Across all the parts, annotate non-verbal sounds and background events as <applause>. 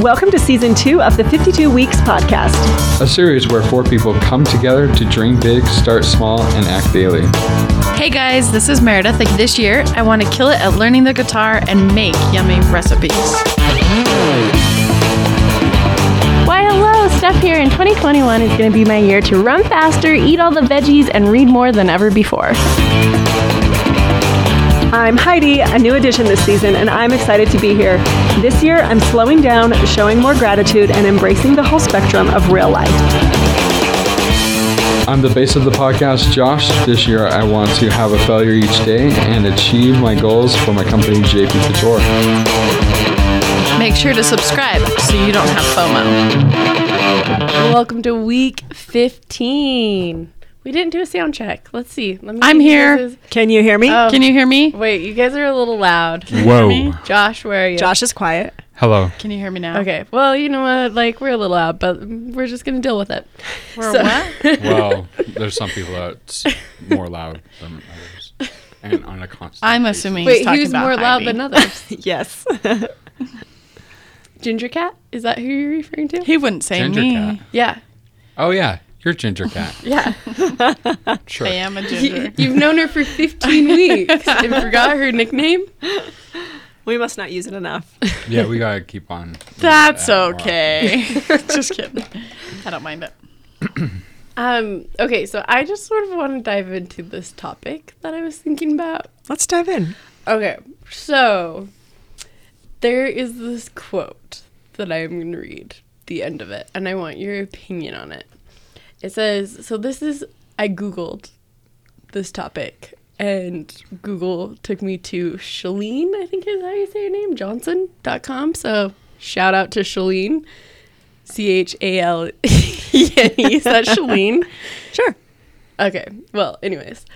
Welcome to season two of the 52 Weeks podcast. A series where four people come together to dream big, start small, and act daily. Hey guys, this is Meredith. Like this year, I want to kill it at learning the guitar and make yummy recipes. Why, hello, Steph here, and 2021 is going to be my year to run faster, eat all the veggies, and read more than ever before. I'm Heidi, a new addition this season, and I'm excited to be here. This year, I'm slowing down, showing more gratitude, and embracing the whole spectrum of real life. I'm the base of the podcast, Josh. This year, I want to have a failure each day and achieve my goals for my company, JP Couture. Make sure to subscribe so you don't have FOMO. Welcome to week 15. We didn't do a sound check. Let's see. Let me I'm see here. Can you hear me? Oh. Can you hear me? Wait, you guys are a little loud. Whoa. Josh, where are you? Josh is quiet. Hello. Can you hear me now? Okay, well, you know what? Like, we're a little loud, but we're just going to deal with it. We're So- what? <laughs> Well, there's some people that's more loud than others, and on a constant. I'm basis. assuming Wait, he's talking who's about more loud Heidi. than others? <laughs> Yes. Ginger Cat? Is that who you're referring to? He wouldn't say Ginger me. cat. Yeah. Oh yeah, you're Ginger Cat. <laughs> Yeah. Sure. I am a You, ginger. you've known her for 15 <laughs> weeks and forgot her nickname? we must not use it enough. <laughs> Yeah, we gotta keep on. That's adding more. okay. Just kidding. I don't mind it. <clears throat> Um, okay, so I just sort of want to dive into this topic that I was thinking about. Let's dive in. Okay, so there is this quote that I'm going to read, the end of it, and I want your opinion on it. It says, so this is, I Googled this topic, and Google took me to Chalene, I think is how you say your name, Johnson.com. So shout out to Chalene, C H A L E N E. Is that Chalene? <laughs> Sure. Okay. Well, anyways.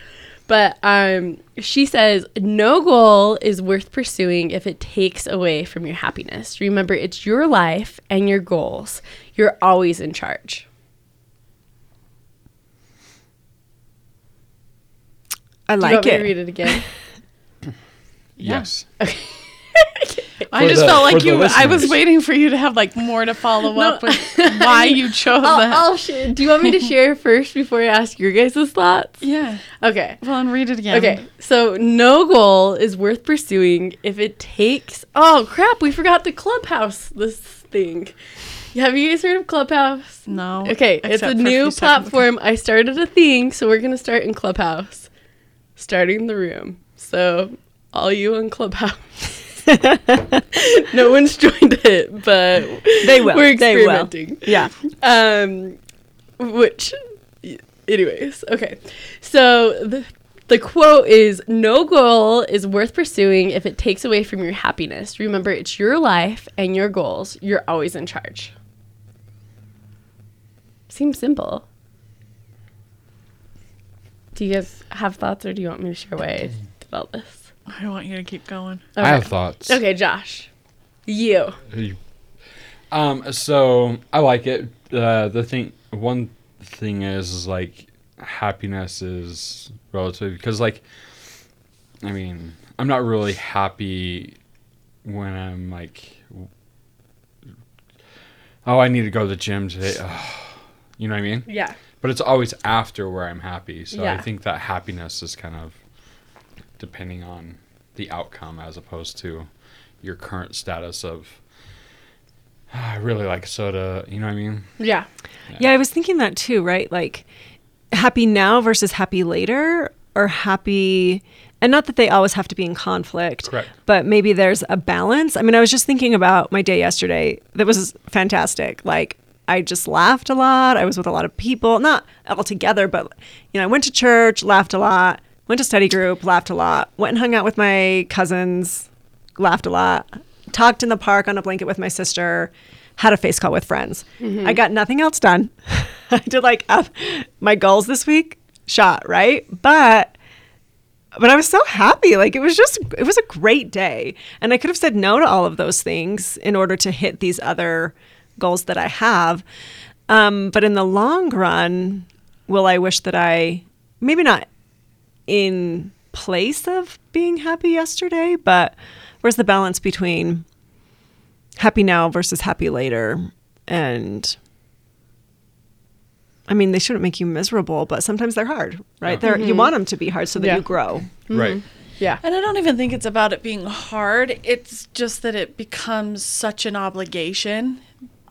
But um she says no goal is worth pursuing if it takes away from your happiness. Remember it's your life and your goals. You're always in charge. I Do you like want me to it. read it again? <laughs> Yes. <laughs> I For just the- felt for like the you. I was listeners. waiting for you to have like more to follow up with why you <laughs> chose I'll, that. I'll sh- do you want me to share first before I ask your guys' thoughts? yeah. Okay. Well, and read it again. Okay, so no goal is worth pursuing if it takes. Oh crap! We forgot the clubhouse. This thing. Have you guys heard of Clubhouse? No. Okay, it's a except for new few seconds platform. I started a thing, so we're gonna start in Clubhouse. Starting the room. So all you on Clubhouse. <laughs> no one's joined it, but They will. We're They will. experimenting. Yeah. Um, which, anyways, okay. So the the quote is: "No goal is worth pursuing if it takes away from your happiness. Remember, it's your life and your goals. You're always in charge." Seems simple. Do you guys have thoughts, or do you want me to share why I did all this? I want you to keep going. I have thoughts. Okay, Josh, you. Um. So I like it. Uh, the thing. One thing is, is like happiness is relative because, like, I mean, I'm not really happy when I'm like, oh, I need to go to the gym today. Ugh. You know what I mean? Yeah. But it's always after where I'm happy. So I think that happiness is kind of depending on the outcome as opposed to your current status of "Ah, I really like soda, you know what I mean? Yeah. Yeah, I was thinking that too, right? Like happy now versus happy later or happy and not that they always have to be in conflict. Correct. But maybe there's a balance. I mean, I was just thinking about my day yesterday. That was fantastic. Like I just laughed a lot. I was with a lot of people, not all together, but you know, I went to church, laughed a lot, went to study group, laughed a lot, went and hung out with my cousins, laughed a lot, talked in the park on a blanket with my sister, had a face call with friends. I got nothing else done. <laughs> I did like uh, my goals this week, shot, right? But but I was so happy. Like it was just it was a great day. And I could have said no to all of those things in order to hit these other goals that I have. Um, but in the long run, will I wish that I maybe not in place of being happy yesterday, but where's the balance between happy now versus happy later. And I mean, they shouldn't make you miserable, but sometimes they're hard, right? Yeah. They're, You want them to be hard so that Yeah. you grow. Right. Yeah. And I don't even think it's about it being hard. It's just that it becomes such an obligation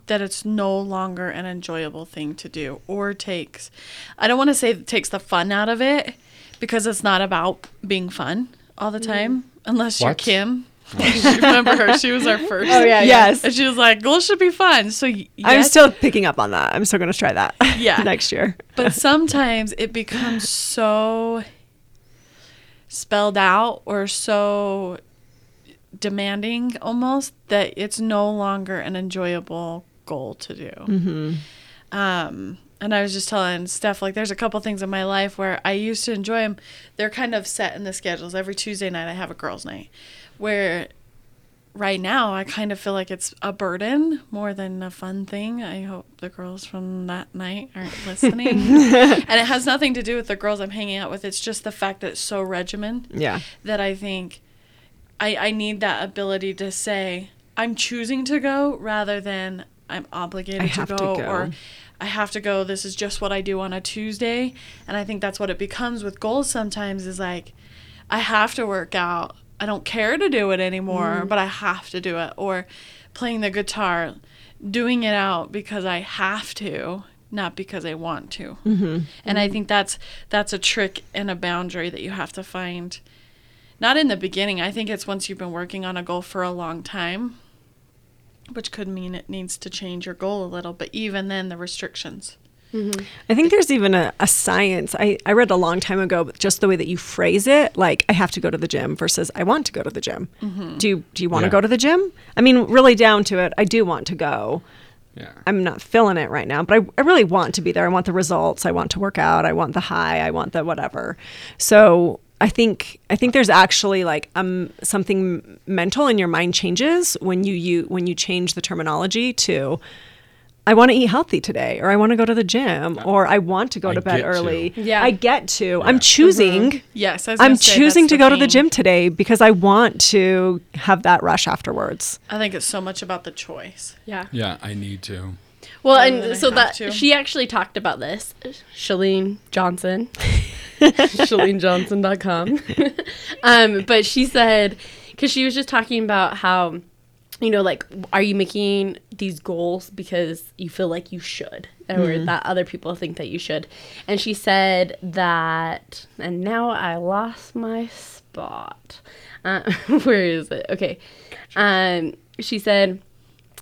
that it's no longer an enjoyable thing to do or takes I don't want to say it takes the fun out of it because it's not about being fun all the mm-hmm. time unless you're Kim. <laughs> Remember her? She was our <laughs> oh, first. Oh yeah. yeah. yes. And she was like, "Goals should be fun." So I'm still picking up on that. I'm still going to try that <laughs> Yeah. next year. but sometimes it becomes so spelled out or so demanding almost that it's no longer an enjoyable goal to do. Mm-hmm. Um, and I was just telling Steph, like, there's a couple things in my life where I used to enjoy them. They're kind of set in the schedules. Every Tuesday night, I have a girls' night. Where right now, I kind of feel like it's a burden more than a fun thing. I hope the girls from that night aren't <laughs> listening. and it has nothing to do with the girls I'm hanging out with. It's just the fact that it's so regimen Yeah. that I think I, I need that ability to say I'm choosing to go rather than I'm obligated to, have to go, go. or I have to go. This is just what I do on a Tuesday, and I think that's what it becomes with goals. Sometimes is like I have to work out. I don't care to do it anymore, but I have to do it. Or playing the guitar, doing it out because I have to, not because I want to. Mm-hmm. And I think that's that's a trick and a boundary that you have to find. Not in the beginning. I think it's once you've been working on a goal for a long time, which could mean it needs to change your goal a little, but even then the restrictions. Mm-hmm. I think there's even a, a science. I, I read a long time ago, but just the way that you phrase it, like I have to go to the gym versus I want to go to the gym. Mm-hmm. Do you do you want to Yeah. go to the gym? I mean, really down to it, I do want to go. Yeah. I'm not feeling it right now, but I, I really want to be there. I want the results. I want to work out. I want the high. I want the whatever. So I think I think there's actually like um something mental in your mind changes when you you when you change the terminology to I want to eat healthy today, or I want to go to the gym, or I want to go I to bed get to. early. Yeah. I get to. I'm Yeah. choosing. Yes, I was I'm say choosing to go to the gym today because I want to have that rush afterwards. I think it's so much about the choice. Yeah. Yeah, I need to. Well, and so that to. she actually talked about this. Chalene Johnson. <laughs> ChaleneJohnson.com. <laughs> um, but she said, because she was just talking about how, you know, like, are you making these goals because you feel like you should, or that other people think that you should? And she said that, and now I lost my spot. Uh, <laughs> where is it? Okay. Um, she said,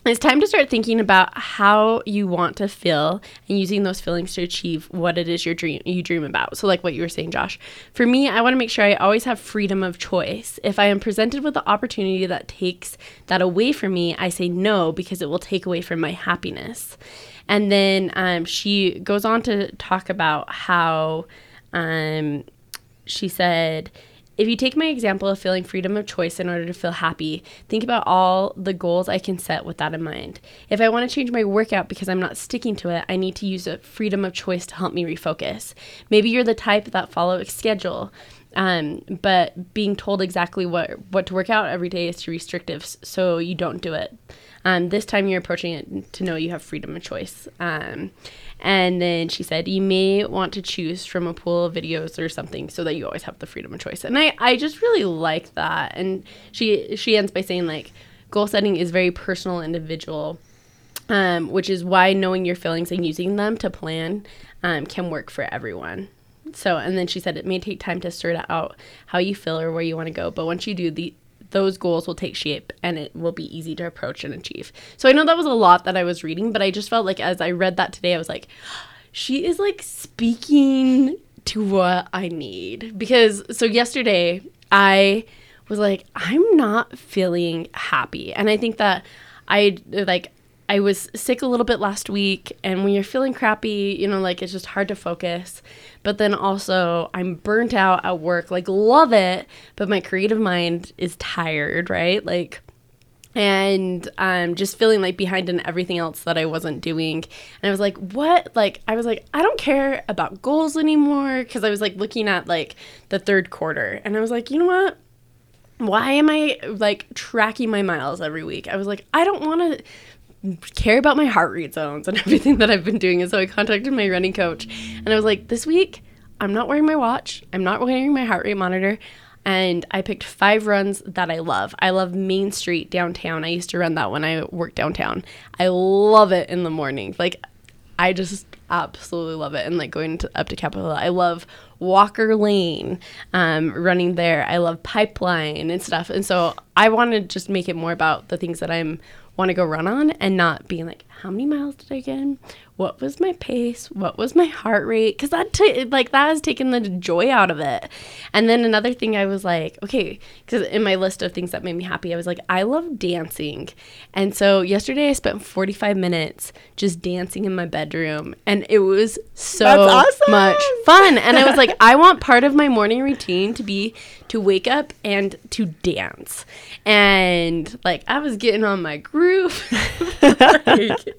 it's time to start thinking about how you want to feel and using those feelings to achieve what it is your dream you dream about. So like what you were saying, Josh. For me, I want to make sure I always have freedom of choice. If I am presented with the opportunity that takes that away from me, I say no because it will take away from my happiness. And then um, she goes on to talk about how um, she said, if you take my example of feeling freedom of choice in order to feel happy, think about all the goals I can set with that in mind. If I want to change my workout because I'm not sticking to it, I need to use a freedom of choice to help me refocus. Maybe you're the type that follow a schedule. Um, but being told exactly what what to work out every day is too restrictive, so you don't do it. Um, this time you're approaching it to know you have freedom of choice. Um, and then she said, you may want to choose from a pool of videos or something so that you always have the freedom of choice. And I, I just really like that. And she she ends by saying like goal setting is very personal, individual, um, which is why knowing your feelings and using them to plan um, can work for everyone. So, and then she said it may take time to sort out how you feel or where you want to go, but once you do, the those goals will take shape and it will be easy to approach and achieve. So I know that was a lot that I was reading, but I just felt like as I read that today, I was like, <gasps> she is like speaking to what I need. Because so yesterday, I was like, I'm not feeling happy. And I think that I like, I was sick a little bit last week, and when you're feeling crappy, you know, like it's just hard to focus. But then also, I'm burnt out at work, like, love it, but my creative mind is tired, right? Like, and um, just feeling like behind in everything else that I wasn't doing. And I was like, what? Like, I was like, I don't care about goals anymore because I was like looking at like the third quarter, and I was like, you know what? why am I like tracking my miles every week? I was like, I don't want to care about my heart rate zones and <laughs> everything that I've been doing. And so I contacted my running coach and I was like, this week, I'm not wearing my watch, I'm not wearing my heart rate monitor. And I picked five runs that I love. I love Main Street downtown. I used to run that when I worked downtown. I love it in the morning. Like, I just absolutely love it. And like going to, up to Capitol, Hill. I love Walker Lane, um, running there. I love Pipeline and stuff. And so I want to just make it more about the things that I'm want to go run on and not being like, how many miles did I get in? What was my pace? What was my heart rate? Because that t- like that has taken the joy out of it. And then another thing, I was like, okay, because in my list of things that made me happy, I was like, I love dancing, and so yesterday I spent 45 minutes just dancing in my bedroom, and it was so awesome. much fun. And I was like, <laughs> I want part of my morning routine to be to wake up and to dance. And like I was getting on my groove. <laughs> Like,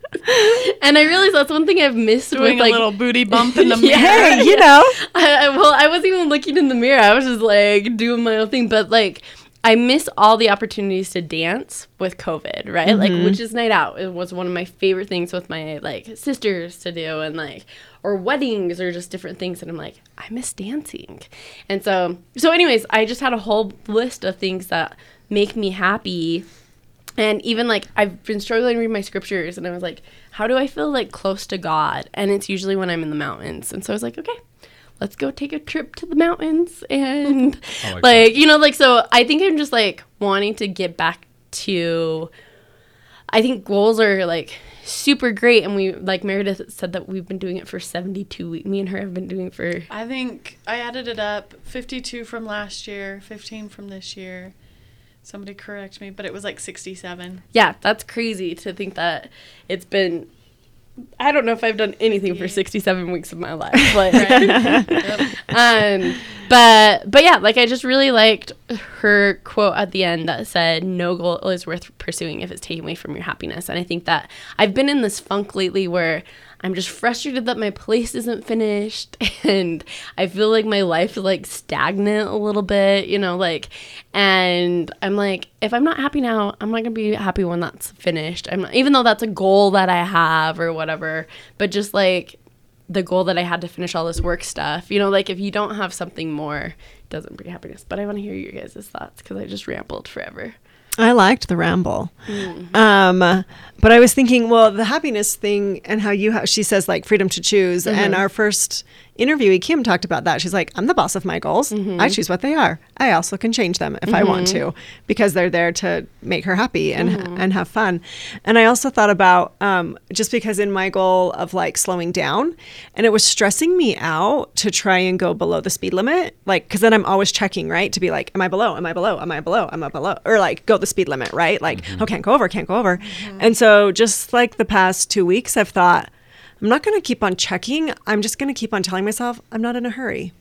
and I realized that's one thing I've missed Doing with like a little booty bump in the <laughs> mirror. Hey, you know. I, I- well, I wasn't even looking in the mirror. I was just like doing my own thing. But like, I miss all the opportunities to dance with COVID, right? Like, mm-hmm. which is night out. It was one of my favorite things with my like sisters to do, and like, or weddings, or just different things. And I'm like, I miss dancing. And so, so, anyways, I just had a whole list of things that make me happy and even like I've been struggling to read my scriptures, and I was like, how do I feel like close to God? And it's usually when I'm in the mountains. And so I was like, okay, let's go take a trip to the mountains. <laughs> And <laughs> like, like you know, like, so I think I'm just like wanting to get back to, I think goals are like super great. And we, like Meredith said that we've been doing it for 72 weeks. Me and her have been doing it for, I think I added it up 52 from last year, 15 from this year. Somebody correct me, but it was like 67. yeah, that's crazy to think that it's been. I don't know if I've done anything for 67 weeks of my life, but <laughs> <laughs> um, but but yeah, like I just really liked her quote at the end that said, "No goal is worth pursuing if it's taken away from your happiness." And I think that I've been in this funk lately where I'm just frustrated that my place isn't finished, <laughs> and I feel like my life is like stagnant a little bit, you know, like, and I'm like, if I'm not happy now, I'm not gonna be happy when that's finished. I'm not, even though that's a goal that I have or whatever, but just like the goal that I had to finish all this work stuff. You know, like if you don't have something more, it doesn't bring happiness. But I want to hear your guys' thoughts because I just rambled forever. I liked the ramble. Um, but I was thinking, well, the happiness thing and how you, ha- she says like freedom to choose. And our first interviewee, Kim, talked about that. She's like, I'm the boss of my goals. Mm-hmm. I choose what they are. I also can change them if I want mm-hmm. to because they're there to make her happy and, mm-hmm. and have fun. And I also thought about um, just because in my goal of like slowing down, and it was stressing me out to try and go below the speed limit. Like, because then I'm always checking, right? To be like, am I below? Am I below? Am I below? Am I below? Or like, go the speed limit, right? Like, oh, can't go over, can't go over. And so just like the past two weeks, I've thought, I'm not going to keep on checking. I'm just going to keep on telling myself, I'm not in a hurry.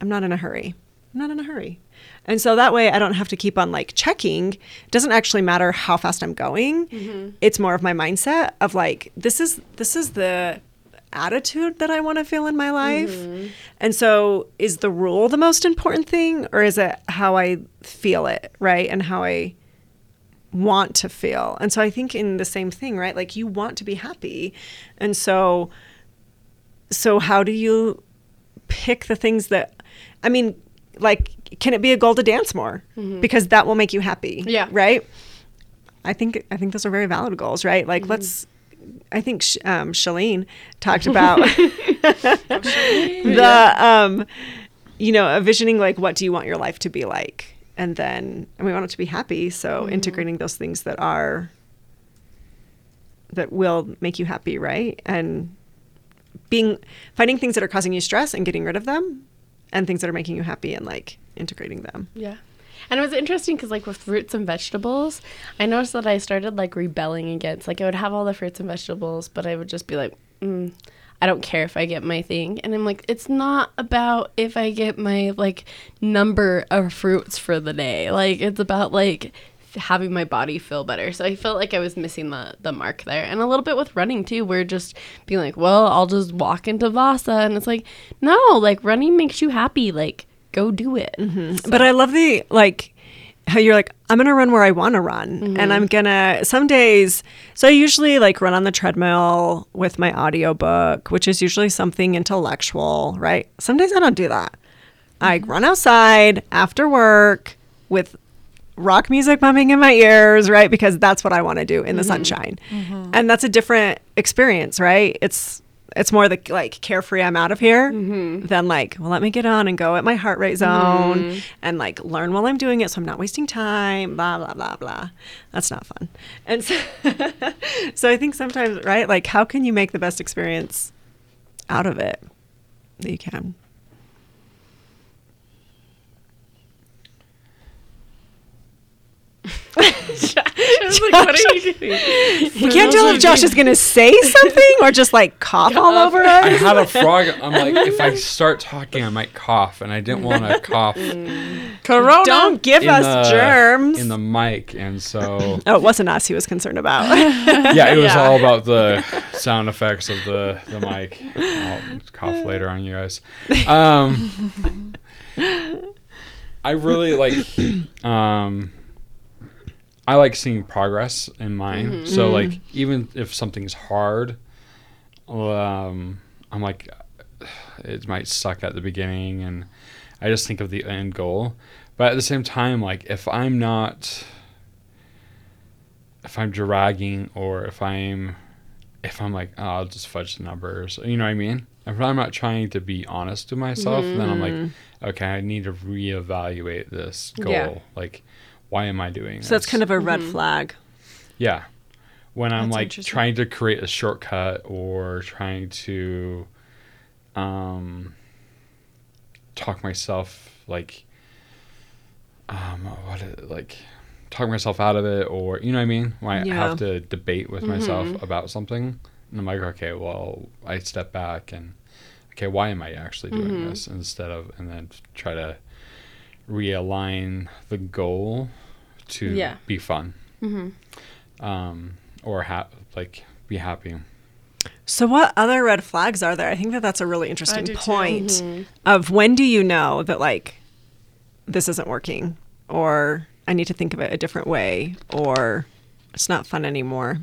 I'm not in a hurry. I'm not in a hurry. And so that way I don't have to keep on like checking. It doesn't actually matter how fast I'm going. Mm-hmm. It's more of my mindset of like this is this is the attitude that I want to feel in my life. Mm-hmm. And so is the rule the most important thing or is it how I feel it, right? And how I want to feel. And so I think in the same thing, right? Like you want to be happy. And so so how do you pick the things that I mean, like can it be a goal to dance more? Because that will make you happy. Yeah. Right? I think I think those are very valid goals, right? Like let's I think Sh- um, Chalene talked about <laughs> <laughs> the um, you know envisioning like what do you want your life to be like, and then and we want it to be happy. So integrating those things that are that will make you happy, right? And being finding things that are causing you stress and getting rid of them, and things that are making you happy and like integrating them. Yeah. And it was interesting because, like, with fruits and vegetables, I noticed that I started like rebelling against. Like, I would have all the fruits and vegetables, but I would just be like, mm, I don't care if I get my thing. And I'm like, it's not about if I get my like number of fruits for the day. Like, it's about like having my body feel better. So I felt like I was missing the the mark there. And a little bit with running too. We're just being like, well, I'll just walk into Vasa, and it's like, no, like running makes you happy. Like, go do it. Mm-hmm. But I love the like how you're like, I'm gonna run where I want to run, mm-hmm. and I'm gonna some days. So I usually like run on the treadmill with my audiobook, which is usually something intellectual, right? Some days I don't do that. I mm-hmm. run outside after work with rock music bumping in my ears, right? Because that's what I want to do in the mm-hmm. sunshine. And that's a different experience, right? It's it's more the like carefree I'm out of here mm-hmm. than like, well, let me get on and go at my heart rate zone mm-hmm. and like learn while I'm doing it so I'm not wasting time, blah blah blah blah. That's not fun. And so <laughs> so I think sometimes, right? Like how can you make the best experience out of it that you can? <laughs> <laughs> Just like, what are you doing? <laughs> You can't tell if Josh is going to say <laughs> something or just like cough all over us. I us. had a frog. <laughs> I'm like, if I start talking, I might cough, and I didn't want to cough Corona. Don't give in us the germs. in the mic, and so oh, it wasn't us he was concerned about. yeah, it was Yeah. all about the sound effects of the the mic. I'll cough later on you guys. Um, I really like. Um, I like seeing progress in mine. Mm-hmm. So mm-hmm. like, even if something's hard, um, I'm like, it might suck at the beginning, and I just think of the end goal. But at the same time, like if I'm not if I'm dragging or if I'm if I'm like, oh, I'll just fudge the numbers, you know what I mean? If I'm not trying to be honest to myself, then I'm like, mm-hmm. okay, I need to reevaluate this goal. Yeah. Like, why am I doing this? so that's kind of a red flag. yeah. When I'm That's like trying to create a shortcut or trying to um talk myself like um what is- like talk myself out of it or you know what I mean? When I Yeah. have to debate with myself about something and I'm like, okay, well, I step back and okay, why am I actually doing this instead of and then try to realign the goal to Yeah. be fun um, or ha- like be happy. So what other red flags are there? I think that that's a really interesting do too. point of when do you know that like this isn't working or I need to think of it a different way or it's not fun anymore.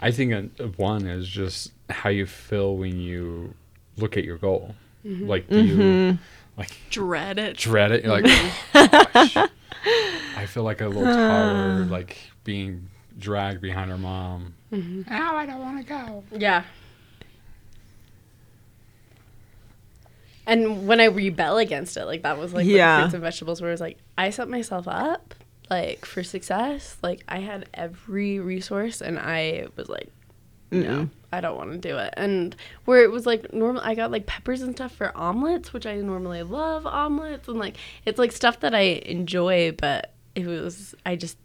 I think uh, one is just how you feel when you look at your goal. Like do you like Dread it. dread it. You're like, mm-hmm. oh, gosh. <laughs> I feel like a little toddler, ah. like being dragged behind her mom. Mm-hmm. Ow, I don't want to go. Yeah. And when I rebel against it, like that was like Yeah. fruits and vegetables, where it was like I set myself up like for success. Like I had every resource, and I was like, no, I don't want to do it. And where it was like normal, I got like peppers and stuff for omelets, which I normally love omelets, and like it's like stuff that I enjoy, but it was I just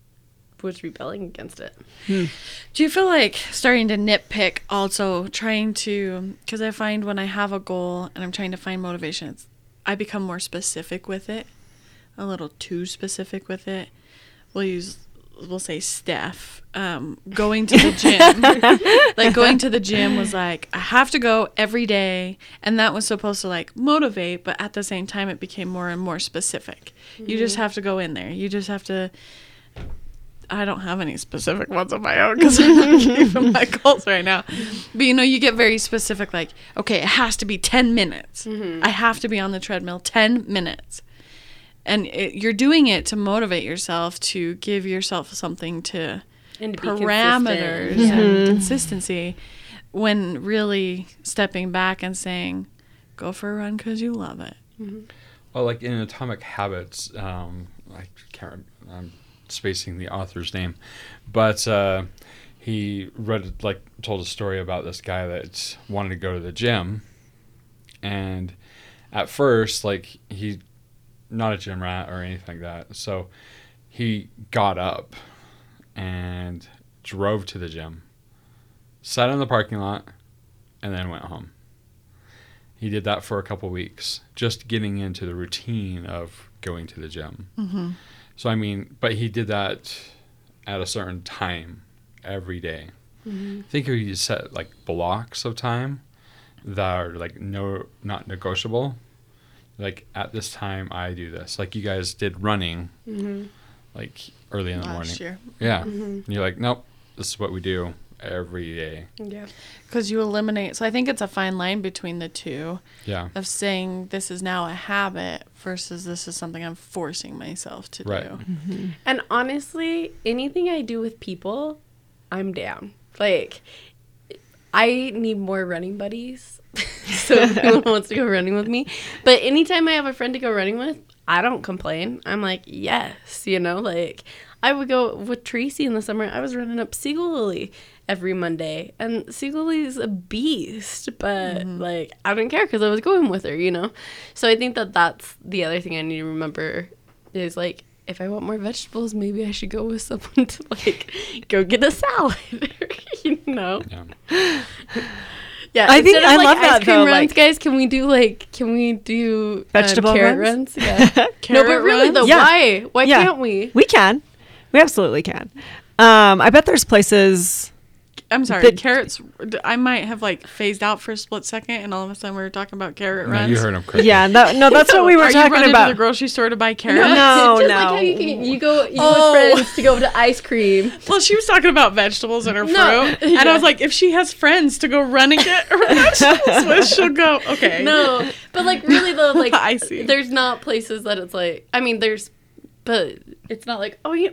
was rebelling against it. Hmm. Do you feel like starting to nitpick also trying to because I find when I have a goal and I'm trying to find motivation, I become more specific with it, a little too specific with it. We'll use we'll say Steph um, going to the gym. <laughs> like going to the gym was like I have to go every day, and that was supposed to like motivate, but at the same time it became more and more specific. You just have to go in there. You just have to. I don't have any specific ones of my own because I'm not <laughs> keeping my goals right now. But you know, you get very specific, like, okay, it has to be 10 minutes. I have to be on the treadmill 10 minutes. And it, you're doing it to motivate yourself, to give yourself something to And to be parameters consistent. and consistency when really stepping back and saying, go for a run because you love it. Well, like in Atomic Habits, um, I can't. Remember, I'm spacing the author's name, but uh, he read like told a story about this guy that wanted to go to the gym, and at first, like he, not a gym rat or anything like that, so he got up and drove to the gym, sat in the parking lot, and then went home. He did that for a couple weeks, just getting into the routine of going to the gym. Mm-hmm. So I mean, but he did that at a certain time every day. I think you set like blocks of time that are like no not negotiable, like at this time I do this. Like you guys did running, mm-hmm. like early in the morning. last year Yeah, mm-hmm. And you're like, nope, this is what we do every day. Yeah. because you eliminate. So I think it's a fine line between the two Yeah, of saying this is now a habit versus this is something I'm forcing myself to Right. do. And honestly, anything I do with people, I'm down. Like, I need more running buddies. <laughs> so if anyone <laughs> wants to go running with me. But anytime I have a friend to go running with, I don't complain. I'm like, yes, you know, like I would go with Tracy in the summer. I was running up Sego Lily every Monday, and Sego Lily's a beast, but mm-hmm. like I don't care because I was going with her, you know. So I think that that's the other thing I need to remember is like if I want more vegetables, maybe I should go with someone <laughs> to like go get a salad, you know. yeah. Yeah, I think- of, I like, love ice that, cream though, runs, like- guys. Can we do like can we do um, Vegetable carrot runs? runs? <laughs> Yeah. no, but really though, Yeah. why? Why Yeah. can't we? We can. We absolutely can. Um, I bet there's places. I'm sorry, The- carrots. I might have like phased out for a split second, and all of a sudden we were talking about carrot No, runs. you heard him. Chris. Yeah, that, no, <laughs> that's what we were Are you talking running to about. the grocery store to buy carrots? No, <laughs> just no. like how you can you go you Oh. with friends to go to ice cream. <laughs> Well, she was talking about vegetables and her No. fruit, and I was like, if she has friends to go run and get her vegetables with, she'll go. Okay. No, but like really though, like I see. There's not places that it's like. I mean, there's, but it's not like oh yeah.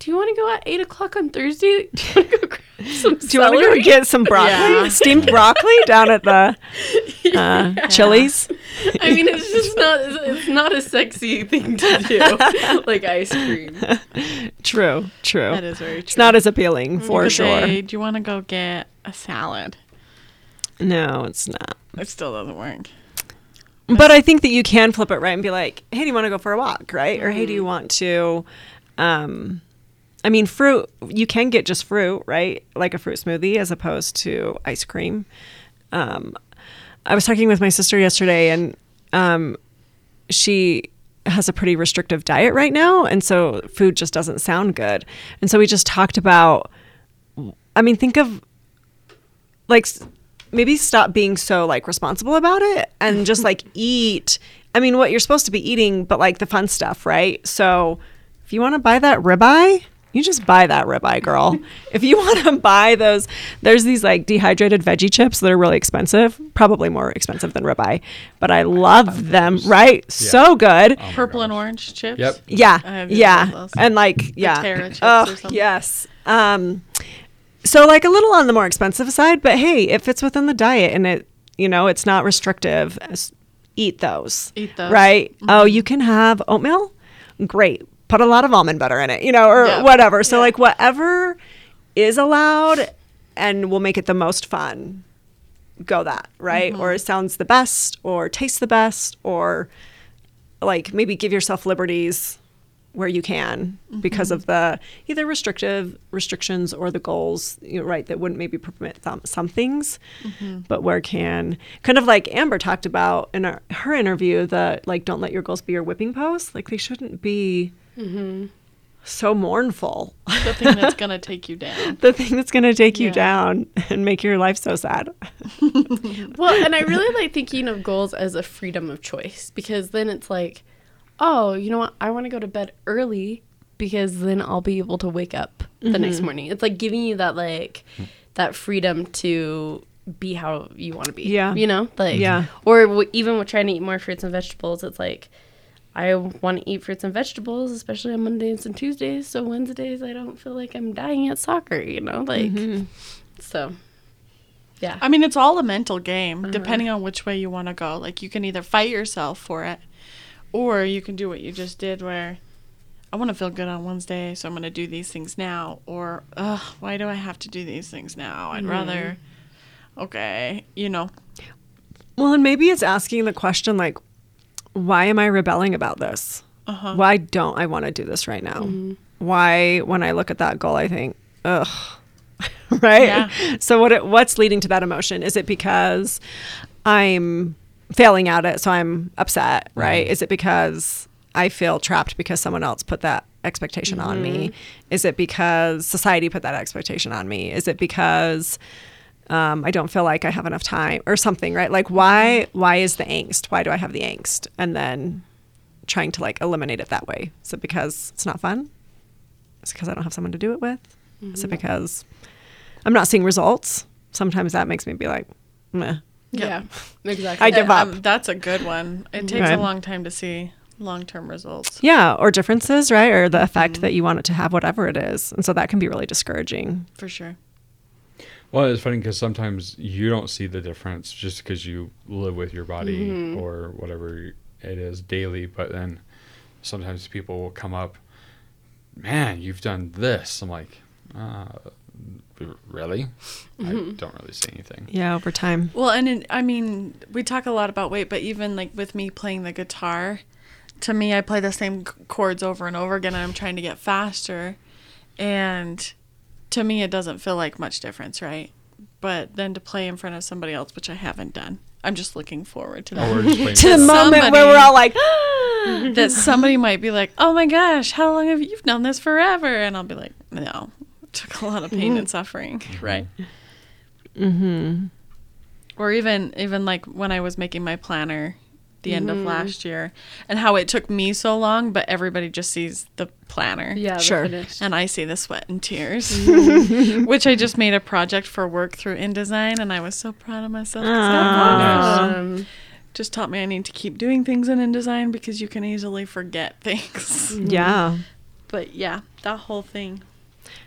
Do you want to go at eight o'clock on Thursday? Do you want to go grab some Do you want to go get some broccoli, <laughs> Yeah. steamed broccoli down at the <laughs> uh, Chili's? I mean, it's just not. It's, not a sexy thing to do, <laughs> like ice cream. True, true. That is very true. It's not as appealing for Could sure. Do you want to go get a salad? No, it's not. It still doesn't work. But I think that you can flip it right and be like, "Hey, do you want to go for a walk?" Right? Or "Hey, do Mm-hmm. you want to?" Um, I mean, fruit. You can get just fruit, right? Like a fruit smoothie, as opposed to ice cream. Um, I was talking with my sister yesterday, and um, she has a pretty restrictive diet right now, and so food just doesn't sound good. And so we just talked about. I mean, think of like maybe stop being so like responsible about it and just like <laughs> eat i mean what you're supposed to be eating but like the fun stuff right so if you want to buy that ribeye you just buy that ribeye girl <laughs> if you want to buy those there's these like dehydrated veggie chips that are really expensive probably more expensive than ribeye but i love them right so good Oh my Purple and orange chips. Yep. yeah, I have used yeah, and like yeah, Terra chips oh yes. Um, so like a little on the more expensive side, but hey, it fits within the diet, and it you know it's not restrictive. Eat those. Eat those. Right. Oh, you can have oatmeal. Great. Put a lot of almond butter in it, you know, or Yeah. whatever. So like whatever is allowed, and will make it the most fun. Go that right, mm-hmm. or it sounds the best, or tastes the best, or like maybe give yourself liberties where you can because mm-hmm. of the either restrictive restrictions or the goals you know, right that wouldn't maybe permit some, some things mm-hmm. but where can kind of like amber talked about in our, her interview the like don't let your goals be your whipping post like they shouldn't be so mournful The thing that's gonna take you down. <laughs> the thing that's going to take you Yeah. down and make your life so sad <laughs> Well, and I really like thinking of goals as a freedom of choice because then it's like, oh, you know what? I want to go to bed early because then I'll be able to wake up the next Mm-hmm. morning. It's like giving you that like that freedom to be how you want to be. Yeah. You know, like Yeah. Or w- even with trying to eat more fruits and vegetables, it's like. I want to eat fruits and vegetables, especially on Mondays and Tuesdays. So Wednesdays, I don't feel like I'm dying at soccer, you know? Like, Mm-hmm. so, yeah. I mean, it's all a mental game, depending on which way you want to go. Like, you can either fight yourself for it, or you can do what you just did, where I want to feel good on Wednesday, so I'm going to do these things now. Or, ugh, why do I have to do these things now? I'd rather, okay, you know. Well, and maybe it's asking the question like, why am I rebelling about this? Uh-huh. Why don't I want to do this right now? Why, when I look at that goal, I think, ugh, <laughs> right? Yeah. So what? It, what's leading to that emotion? Is it because I'm failing at it, so I'm upset, right? Is it because I feel trapped because someone else put that expectation on me? Is it because society put that expectation on me? Is it because um, I don't feel like I have enough time or something, right? Like why why is the angst? Why do I have the angst? And then trying to like eliminate it that way. Is it because it's not fun? Is it because I don't have someone to do it with? Is it because I'm not seeing results? Sometimes that makes me be like, meh. Yeah, <laughs> exactly. I give Uh, up. um, that's a good one. It takes Right. a long time to see long term results. Yeah, or differences, right? Or the effect that you want it to have, whatever it is. And so that can be really discouraging. For sure. Well, it's funny because sometimes you don't see the difference just because you live with your body Mm-hmm. or whatever it is daily. But then sometimes people will come up, man, you've done this. I'm like, uh, really? I Mm-hmm. don't really see anything. Yeah, over time. Well, and in, I mean, we talk a lot about weight, but even like with me playing the guitar, to me, I play the same chords over and over again, and I'm trying to get faster. And to me, it doesn't feel like much difference, right? But then to play in front of somebody else, which I haven't done, I'm just looking forward to that. Or we're <laughs> just playing To the That moment where we're all like, <gasps> that somebody might be like, "Oh my gosh, how long have you you've known this forever?" And I'll be like, "No, it took a lot of pain and suffering, <laughs> right?" mm-hmm. Or even even like when I was making my planner the end of last year, and how it took me so long, but everybody just sees the planner, yeah, the Sure. finished. and I see the sweat and tears, <laughs> which I just made a project for work through InDesign, and I was so proud of myself. Um, Just taught me I need to keep doing things in InDesign because you can easily forget <laughs> things. yeah. But yeah, that whole thing.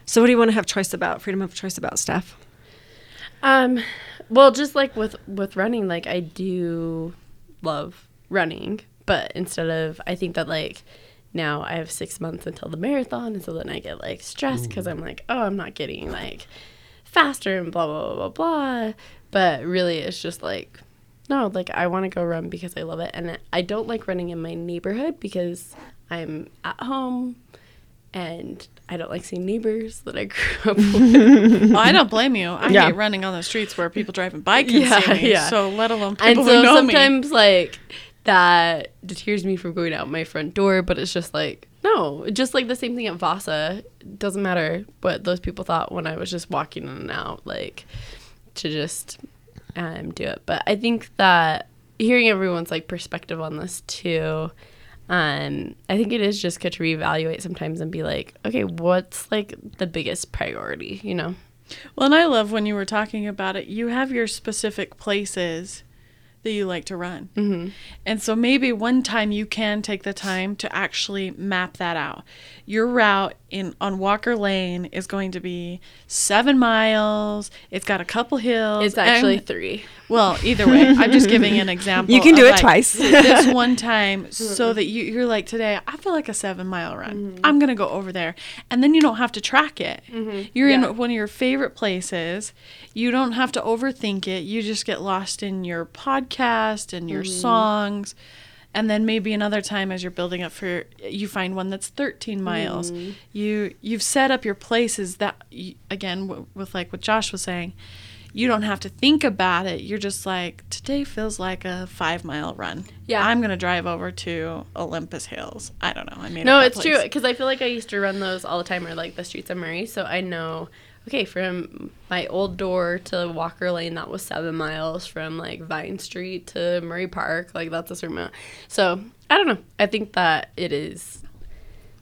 So what do you want to have choice about? Freedom of choice about, Steph? Um, well, just like with with running, like I do love running, but instead of I think that like now I have six months until the marathon, and so then I get like stressed mm. because I'm like, oh, I'm not getting like faster and blah blah blah blah blah. But really, it's just like no, like I want to go run because I love it, and I don't like running in my neighborhood because I'm at home. And I don't like seeing neighbors that I grew up <laughs> with. Oh, I don't blame you. I Yeah. hate running on the streets where people driving by can Yeah, see me. yeah. So let alone and people so who know me. sometimes like that deters me from going out my front door but it's just like no just like the same thing at vasa it doesn't matter what those people thought when i was just walking in and out like to just um, do it but i think that hearing everyone's like perspective on this too um, I think it is just good to reevaluate sometimes and be like, okay, what's like the biggest priority, you know? Well, and I love when you were talking about it. You have your specific places that you like to run. Mm-hmm. And so maybe one time you can take the time to actually map that out. Your route in on Walker Lane is going to be seven miles. It's got a couple hills. It's actually and- three. well, either way, I'm just giving an <laughs> example. You can do it like, twice. this one <laughs> time, mm-hmm. so that you you're like today. I feel like a seven mile run. Mm-hmm. I'm gonna go over there, and then you don't have to track it. Mm-hmm. You're Yeah. in one of your favorite places. You don't have to overthink it. You just get lost in your podcast and your mm-hmm. songs. And then maybe another time as you're building up for you find one that's 13 miles. Mm-hmm. You you've set up your places that you, again w- with like what Josh was saying. You don't have to think about it. You're just like today feels like a 5 mile run. Yeah. I'm going to drive over to Olympus Hills. I don't know. I mean No, it's true because I feel like I used to run those all the time, or like the streets of Murray. So I know, okay, from my old door to Walker Lane, that was seven miles. From like Vine Street to Murray Park, like that's a certain amount. So I don't know. I think that it is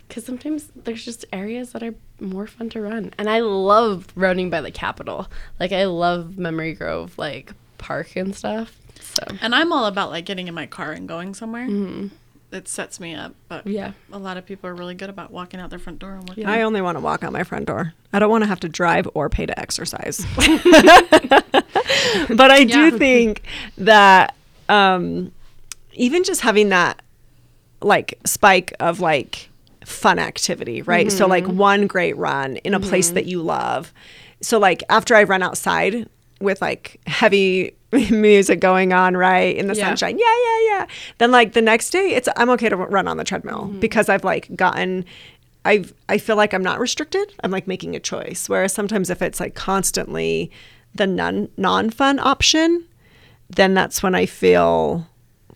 because sometimes there's just areas that are more fun to run, and I love running by the Capitol. Like I love Memory Grove, like park and stuff. So And I'm all about like getting in my car and going somewhere. Mm-hmm. It sets me up, but yeah. a lot of people are really good about walking out their front door and working. I only want to walk out my front door. I don't want to have to drive or pay to exercise. <laughs> but I do Yeah. think that um, even just having that like spike of like fun activity, right? So like one great run in a place that you love. So like after I run outside with like heavy <laughs> music going on, right, in the Yeah. sunshine, yeah, yeah, yeah. Then like the next day, it's I'm okay to run on the treadmill mm-hmm. because I've like gotten. I I feel like I'm not restricted. I'm like making a choice. Whereas sometimes if it's like constantly the non non fun option, then that's when I feel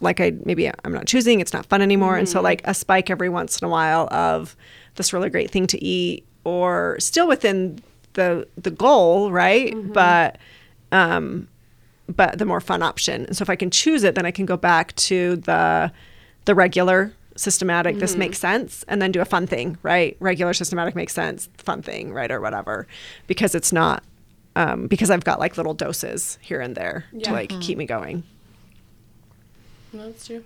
like I maybe I'm not choosing. It's not fun anymore. And so mm-hmm. like a spike every once in a while of this really great thing to eat, or still within the the goal, right? Mm-hmm. But um, but the more fun option. And so if I can choose it, then I can go back to the the regular systematic. This makes sense, and then do a fun thing, right? Regular systematic makes sense, fun thing, right, or whatever, because it's not. Um, because I've got like little doses here and there to Yeah. like keep me going. No, that's true.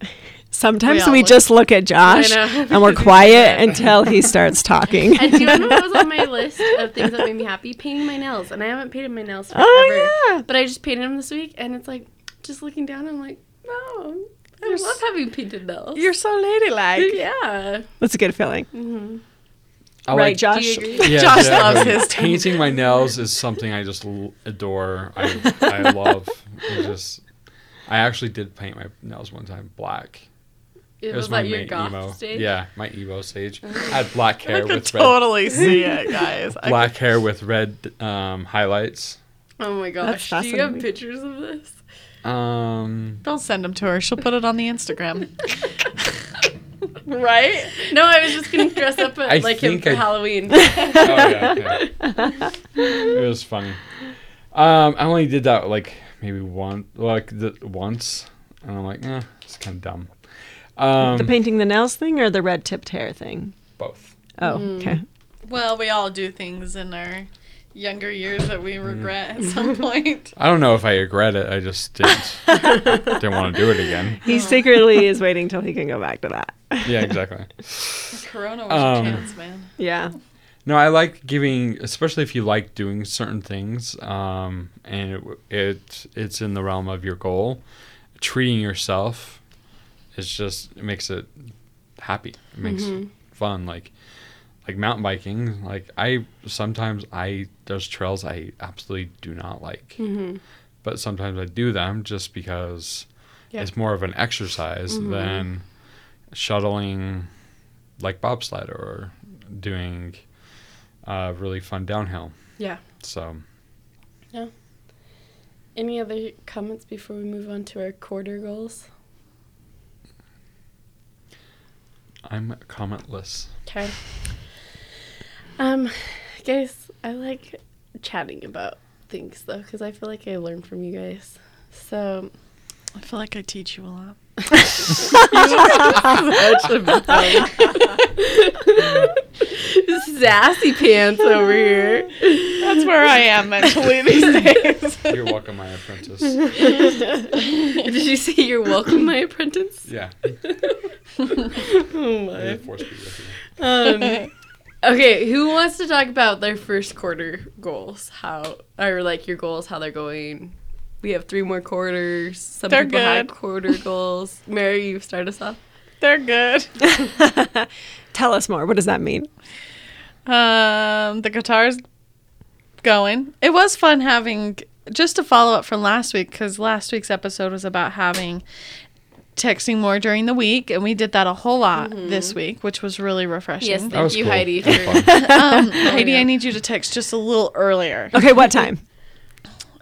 <laughs> Sometimes all we look- just look at Josh <laughs> and we're quiet until he starts talking. And do you know what was on my <laughs> list of things that made me happy? Painting my nails. And I haven't painted my nails oh, forever. Oh, yeah. But I just painted them this week, and it's like, just looking down, I'm like, no, I love having painted nails. You're so ladylike. yeah. That's a good feeling. Mm-hmm. I right, like- Josh? Do you? Yeah, Josh definitely. loves his too. painting my nails is something I just l- adore. I I <laughs> love. It just I actually did paint my nails one time black. It, It was, was my your goth emo. stage? Yeah, my emo stage. <laughs> I had black hair could with red I totally see it, <laughs> guys. Black hair with red um, highlights. Oh my gosh. That's Do you have pictures of this? Um, Don't send them to her. She'll put it on the Instagram. <laughs> Right? No, I was just gonna dress up I like him for I- Halloween. oh yeah, yeah. it was funny. Um, I only did that like maybe one, like the, once, and I'm like, eh, it's kind of dumb. Um, the painting the nails thing or the red tipped hair thing? both. Oh, Mm. okay. well, we all do things in our younger years that we Mm-hmm. regret at some <laughs> point. I don't know if I regret it. I just didn't <laughs> didn't want to do it again. He secretly is waiting till he can go back to that. Yeah, exactly. <laughs> Corona was Um, a chance, man. Yeah. No, I like giving, especially if you like doing certain things, um, and it, it it's in the realm of your goal. Treating yourself, it's just it makes it happy. It makes it fun. Like like mountain biking. Like I sometimes I there's trails I absolutely do not like, Mm-hmm. but sometimes I do them just because Yeah. it's more of an exercise than shuttling like bobsled or doing uh, really fun downhill. Yeah. So Yeah. Any other comments before we move on to our quarter goals? I'm commentless. Okay. Um, guys, I like chatting about things though, because I feel like I learn from you guys. So, I feel like I teach you a lot. <laughs> <laughs> <laughs> <laughs> sassy pants over here. That's where I am <laughs> mentally these days. <laughs> You're welcome, my apprentice. Did you say you're welcome, my apprentice? Yeah. Oh my. the force be with you. Um, okay, who wants to talk about their first quarter goals? How or like your goals, how they're going? We have three more quarters. Some They're people had quarter goals. Mary, you start us off. They're good. <laughs> Tell us more. What does that mean? Um, the guitar's going. It was fun having just a follow up from last week because last week's episode was about having texting more during the week, and we did that a whole lot this week, which was really refreshing. Yes, thank you, cool. Heidi. That was For, fun. <laughs> um, Heidi, I need you to text just a little earlier. Okay, what time? <laughs>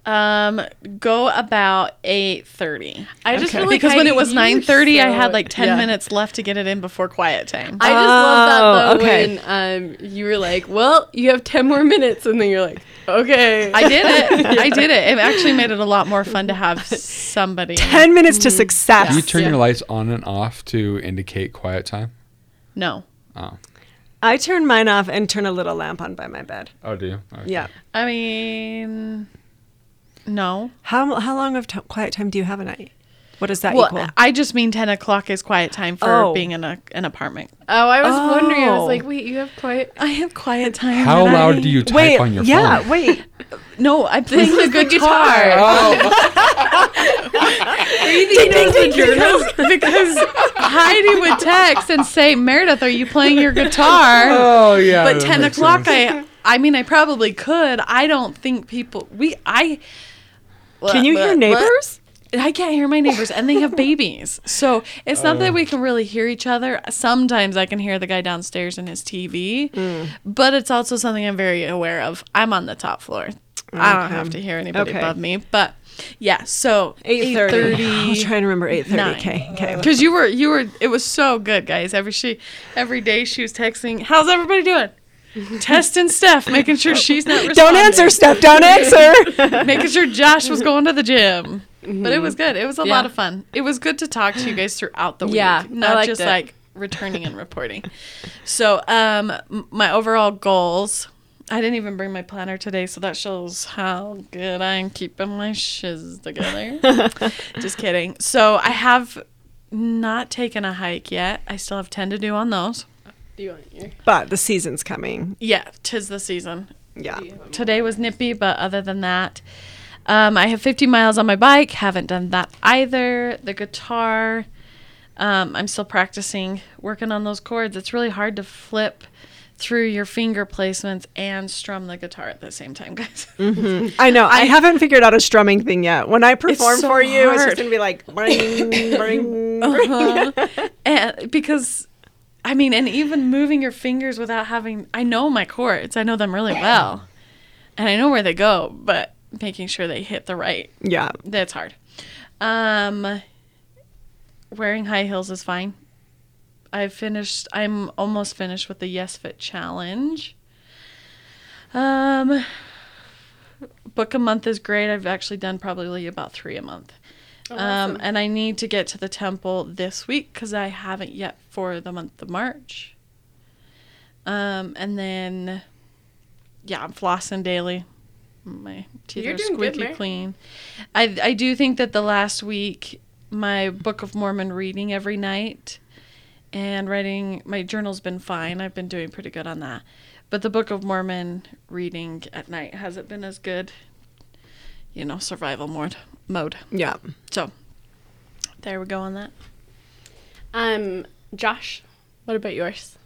Um, go about eight thirty. I just feel like because when it was you were nine thirty, I had like ten yeah. minutes left to get it in before quiet time. I just love that Oh, though okay. when um you were like, "Well, you have ten more minutes," and then you're like, "Okay." I did it. <laughs> I did it. It actually made it a lot more fun to have somebody. <laughs> 10 minutes to success. Do you turn Yeah. your lights on and off to indicate quiet time? No, Oh. I turn mine off and turn a little lamp on by my bed. Oh, do you? Okay. Yeah. I mean, no. How how long of t- quiet time do you have a night? What does that Well, equal? I just mean ten o'clock is quiet time for Oh. being in a an apartment. Oh, I was wondering. I Oh. was like, "Wait, you have quiet." I have quiet time. How loud I- do you type wait, on your yeah, phone? Yeah, wait. <laughs> No, I'm playing the is the guitar. Oh, Are you thinking it was a journal? because, because Heidi would text and say, Meredith, are you playing your guitar? <laughs> oh yeah. but 10 o'clock sense. I I mean I probably could. I don't think people we I Can you hear neighbors? I can't hear my neighbors and they have <laughs> babies. So it's not that we can really hear each other. Sometimes I can hear the guy downstairs in his TV, Mm. but it's also something I'm very aware of. I'm on the top floor. I don't have to hear anybody Okay. above me. But yeah, so 8:30. <sighs> I was trying to remember 8:30. Nine. Okay. Okay. Because you were you were it was so good, guys. Every she every day she was texting, "How's everybody doing?" Testing Steph, making sure <laughs> she's not responding. Don't answer, Steph. Don't answer. <laughs> making sure Josh was going to the gym. But it was good. It was a Yeah. lot of fun. It was good to talk to you guys throughout the week. Yeah, not just it. like returning and reporting. So, um, my overall goals. I didn't even bring my planner today, so that shows how good I'm keeping my shiz together. <laughs> just kidding. So I have not taken a hike yet. I still have ten to do on those. Do you want your? but the season's coming. Yeah, tis the season. Yeah. Today was nippy, but other than that, um, I have 50 miles on my bike. Haven't done that either. The guitar, um, I'm still practicing working on those chords. It's really hard to flip through your finger placements and strum the guitar at the same time, <laughs> guys. I know. I, haven't figured out a strumming thing yet. When I perform so for you, it's just going to be like, bring, bring, bring. <laughs> <laughs> and because, I mean, and even moving your fingers without having, I know my chords. I know them really well, and I know where they go, but making sure they hit the right Yeah. That's hard. Um, wearing high heels is fine. I finished. I'm almost finished with the Yes Fit challenge. Um, book a month is great. I've actually done probably about three a month. Um, and I need to get to the temple this week because I haven't yet for the month of March. Um, and then, yeah, I'm flossing daily. My teeth You're are doing good, squeaky clean. I I do think that the last week, my Book of Mormon reading every night, and writing my journal's been fine. I've been doing pretty good on that, but the Book of Mormon reading at night hasn't been as good. You know, survival mode mode. Yeah. So there we go on that. Um, Josh, what about yours?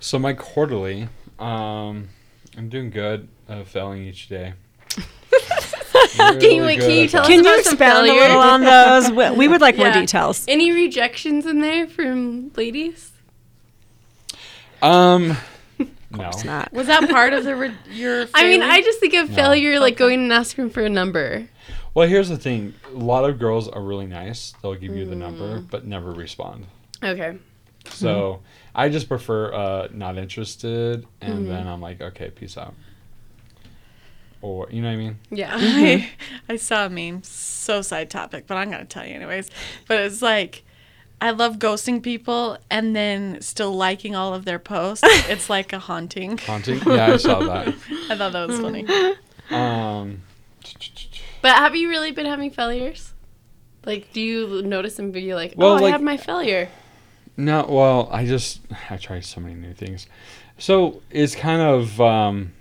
So my quarterly, um, I'm doing good. Uh, failing each day. <laughs> Can you- wait, can you tell us Can you about some expound a failure? little on <laughs> those? We, we would like more details. Any rejections in there from ladies? Um, no. It's not. Was that part of the re- your? I mean. I just think of No. failure like going and asking for a number. Well, here's the thing. A lot of girls are really nice. They'll give you the Mm. number, but never respond. Okay. So I just prefer uh, not interested, and Mm-hmm. then I'm like, okay, peace out. Or you know what I mean? Yeah. I, <laughs> I saw a meme, so side topic, but I'm gonna tell you anyways. But it's like, I love ghosting people and then still liking all of their posts. <laughs> it's like a haunting. Haunting. Yeah, I saw that. <laughs> I thought that was funny. Um, but have you really been having failures? Like, do you notice and be like, Well, oh, I like- had my failure? No, well, I just <sighs> I try so many new things. So it's kind of um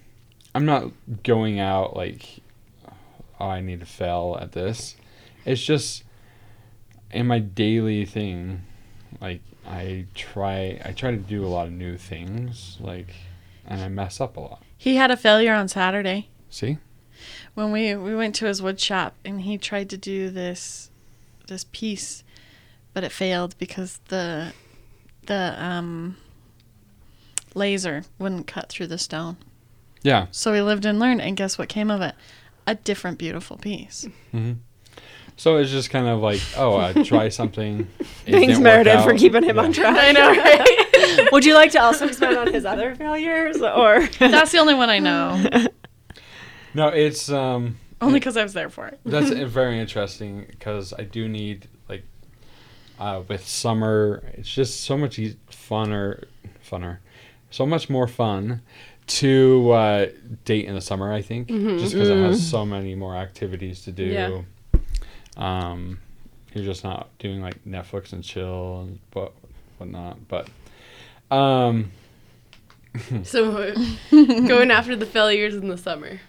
I'm not going out like oh I need to fail at this. It's just in my daily thing like I try I try to do a lot of new things like and I mess up a lot. He had a failure on Saturday See? When we we went to his wood shop and he tried to do this this piece, but it failed because the the um laser wouldn't cut through the stone. Yeah. So we lived and learned, and guess what came of it? A different beautiful piece. So it's just kind of like, oh, I <laughs> try something. Thanks, Meredith, for keeping him Yeah. on track. <laughs> I know, right? <laughs> Would you like to also expand on his other failures, or That's the only one I know, No, it's um only because I was there for it. That's <laughs> very interesting because I do need like uh, with summer, it's just so much e- funner, funner, so much more fun to uh, date in the summer. I think just because it has so many more activities to do. Yeah. Um, you're just not doing like Netflix and chill and what whatnot. But um, <laughs> so, <laughs> going after the failures in the summer.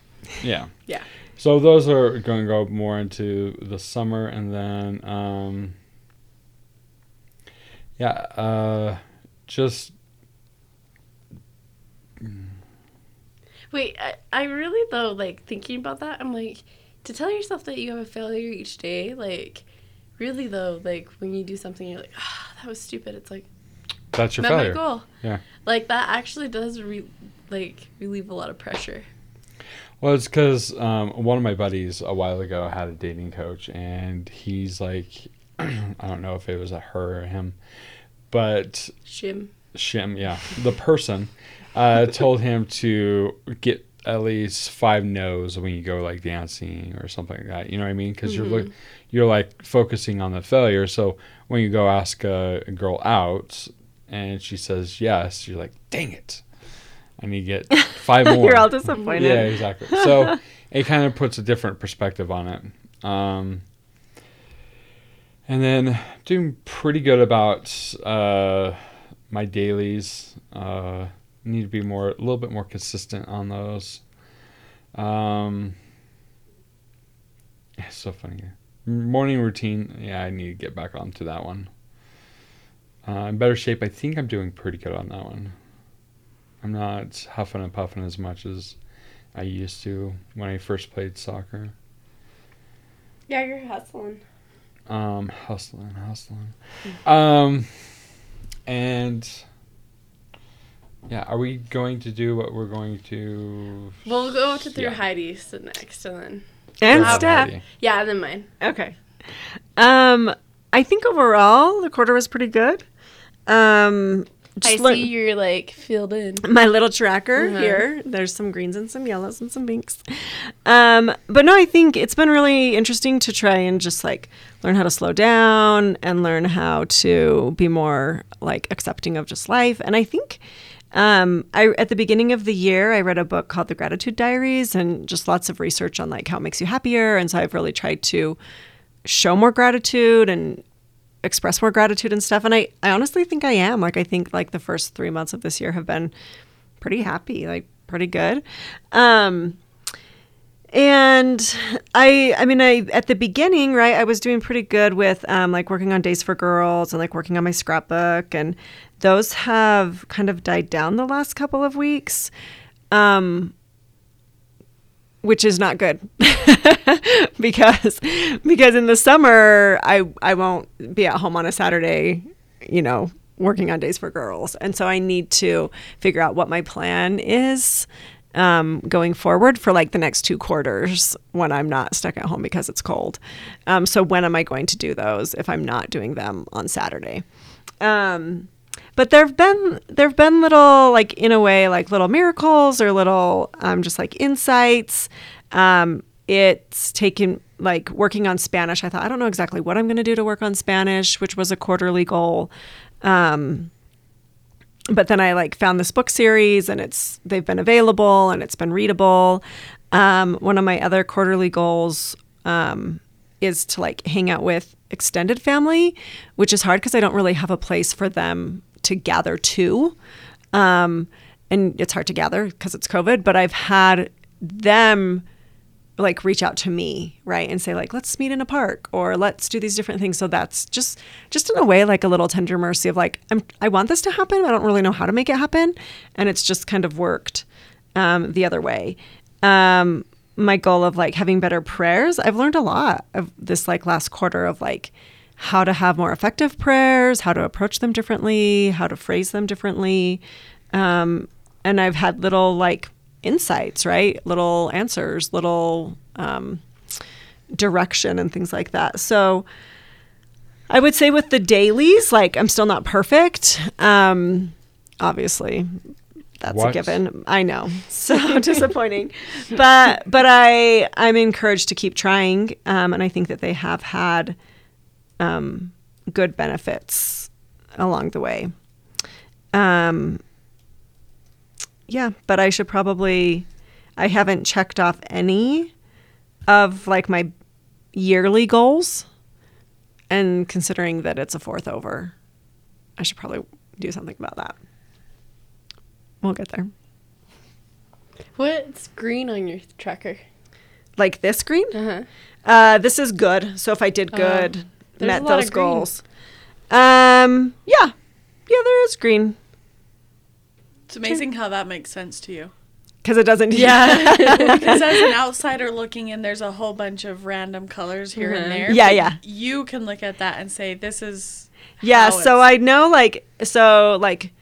Yeah. Yeah. So those are going to go more into the summer, and then um, yeah, uh, just Wait, I, I really though like thinking about that. I'm like, to tell yourself that you have a failure each day, like, really though, like when you do something, you're like, ah, that was stupid. It's like that's your failure. goal. Yeah. Like that actually does re- like relieve a lot of pressure. Well, it's because um, one of my buddies a while ago had a dating coach, and he's like, <clears throat> I don't know if it was a her or him, but Shim. Shim, yeah, the person, uh, <laughs> told him to get at least five no's when you go like dancing or something like that. You know what I mean? Because you're look, you're like focusing on the failure. So when you go ask a, a girl out and she says yes, you're like, dang it, and you get five <laughs> more. You're all disappointed. Yeah, exactly. So <laughs> it kind of puts a different perspective on it. Um, and then doing pretty good about uh, my dailies. Uh, need to be more, a little bit more consistent on those. Um, it's so funny. Morning routine. Yeah, I need to get back onto that one. Uh, in better shape. I think I'm doing pretty good on that one. I'm not huffing and puffing as much as I used to when I first played soccer. Yeah, you're hustling. Um, hustling, hustling. Um, and yeah, are we going to do what we're going to? We'll go to through Yeah. Heidi's next, and then And Go Steph. Heidi. yeah, and then mine. Okay. Um, I think overall the quarter was pretty good. Um, I see you're like filled in. my little tracker Mhm. here. There's some greens and some yellows and some pinks. Um, but no, I think it's been really interesting to try and just like learn how to slow down and learn how to be more like accepting of just life. And I think um, I at the beginning of the year I read a book called The Gratitude Diaries and just lots of research on like how it makes you happier. And so I've really tried to show more gratitude and express more gratitude and stuff. And I, I honestly think i am. Like i think like the first three months of this year have been pretty happy like pretty good. Um and i i mean i at the beginning right i was doing pretty good with um like working on days for girls and like working on my scrapbook. And those have kind of died down the last couple of weeks. Um which is not good <laughs> because because in the summer I I won't be at home on a Saturday, you know, working on days for girls. And so I need to figure out what my plan is um, going forward for like the next two quarters when I'm not stuck at home because it's cold. Um, so when am I going to do those if I'm not doing them on Saturday? Um, but there've been there've been little like in a way like little miracles or little um, just like insights. Um, it's taken like working on Spanish. I thought I don't know exactly what I'm going to do to work on Spanish, which was a quarterly goal. Um, but then I like found this book series and it's they've been available and it's been readable. Um, one of my other quarterly goals um, is to like hang out with extended family, which is hard because I don't really have a place for them to gather to. Um, and it's hard to gather because it's COVID, but I've had them like reach out to me right and say like let's meet in a park or let's do these different things so that's just just in a way like a little tender mercy of like I'm, i want this to happen i don't really know how to make it happen and it's just kind of worked um, the other way um, my goal of like having better prayers i've learned a lot of this like last quarter of like how to have more effective prayers how to approach them differently how to phrase them differently um, and i've had little like insights, right? Little answers, little um, direction, and things like that. So I would say with the dailies, like I'm still not perfect. Um, obviously, that's a given. I know, <laughs> so <laughs> disappointing, but but I I'm encouraged to keep trying, um, and I think that they have had um, good benefits along the way. Um, yeah, but I should probably. I haven't checked off any of like my yearly goals, and considering that it's a fourth over, I should probably do something about that. We'll get there. What's green on your tracker? Like this green, Uh-huh. uh, this is good. So if I did Oh, good, there's met a lot those of green. goals. Um, yeah, yeah, there is green It's amazing how that makes sense to you. because it doesn't. Yeah. <laughs> <laughs> Because as an outsider looking in, there's a whole bunch of random colors here Mhm. and there. Yeah, yeah. You can look at that and say, this is. Yeah, how so it's- I know like so like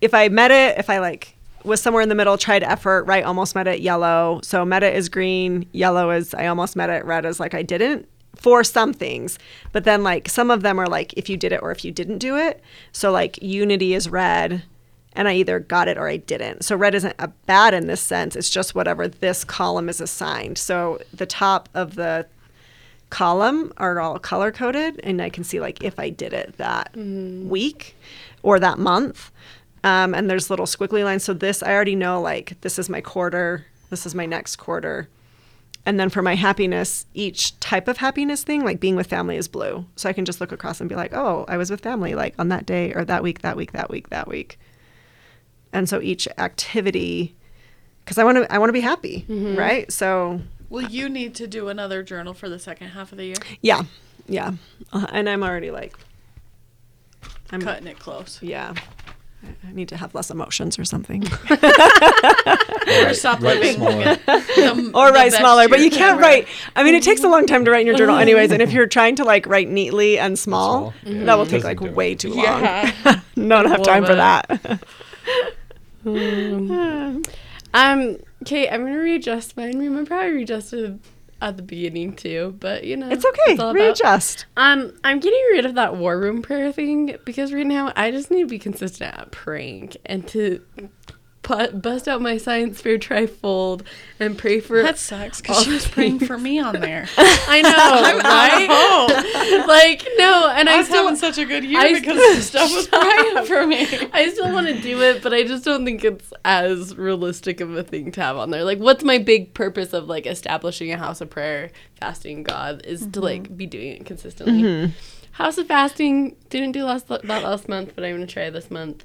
if I met it, if I like was somewhere in the middle, tried effort, right, almost met it, yellow. So met it is green, yellow is I almost met it, red is like I didn't for some things. But then like some of them are like if you did it or if you didn't do it. So like unity is red and I either got it or I didn't. So red isn't a bad in this sense. It's just whatever this column is assigned. So the top of the column are all color coded and I can see like if I did it that week or that month. Um, and there's little squiggly lines. So this I already know like this is my quarter, this is my next quarter. And then for my happiness, each type of happiness thing, like being with family, is blue. So I can just look across and be like, oh, I was with family like on that day or that week, that week, that week, that week. And so each activity, because I want to, I want to be happy, right? So Will you need to do another journal for the second half of the year? yeah, yeah. Uh, and I'm already like, I'm Cutting it close. yeah. I- I need to have less emotions or something, <laughs> <laughs> Or stop Write living smaller. <laughs> the- or write smaller. But you can't ever. write. I mean, it takes a long time to write in your journal, mm-hmm. anyways. And if you're trying to like write neatly and small, Small, mm-hmm. yeah. that will take like do it. way too long. Yeah. Don't have time for Love that. Um, um okay, I'm gonna readjust mine. Remember, I readjusted at the beginning too, but you know, It's okay. about- Readjust. Um, I'm getting rid of that war room prayer thing because right now I just need to be consistent at praying and to bust out my science fair trifold and pray for. That sucks because she was praying for me on there. <laughs> I know, <laughs> right? <laughs> like no, and I, I was still having such a good year I because still- the stuff was praying for me. I still want to do it, but I just don't think it's as realistic of a thing to have on there. Like, what's my big purpose of like establishing a house of prayer, fasting God is to mm-hmm. like be doing it consistently. Mm-hmm. House of fasting didn't do last that last month, but I'm gonna try this month.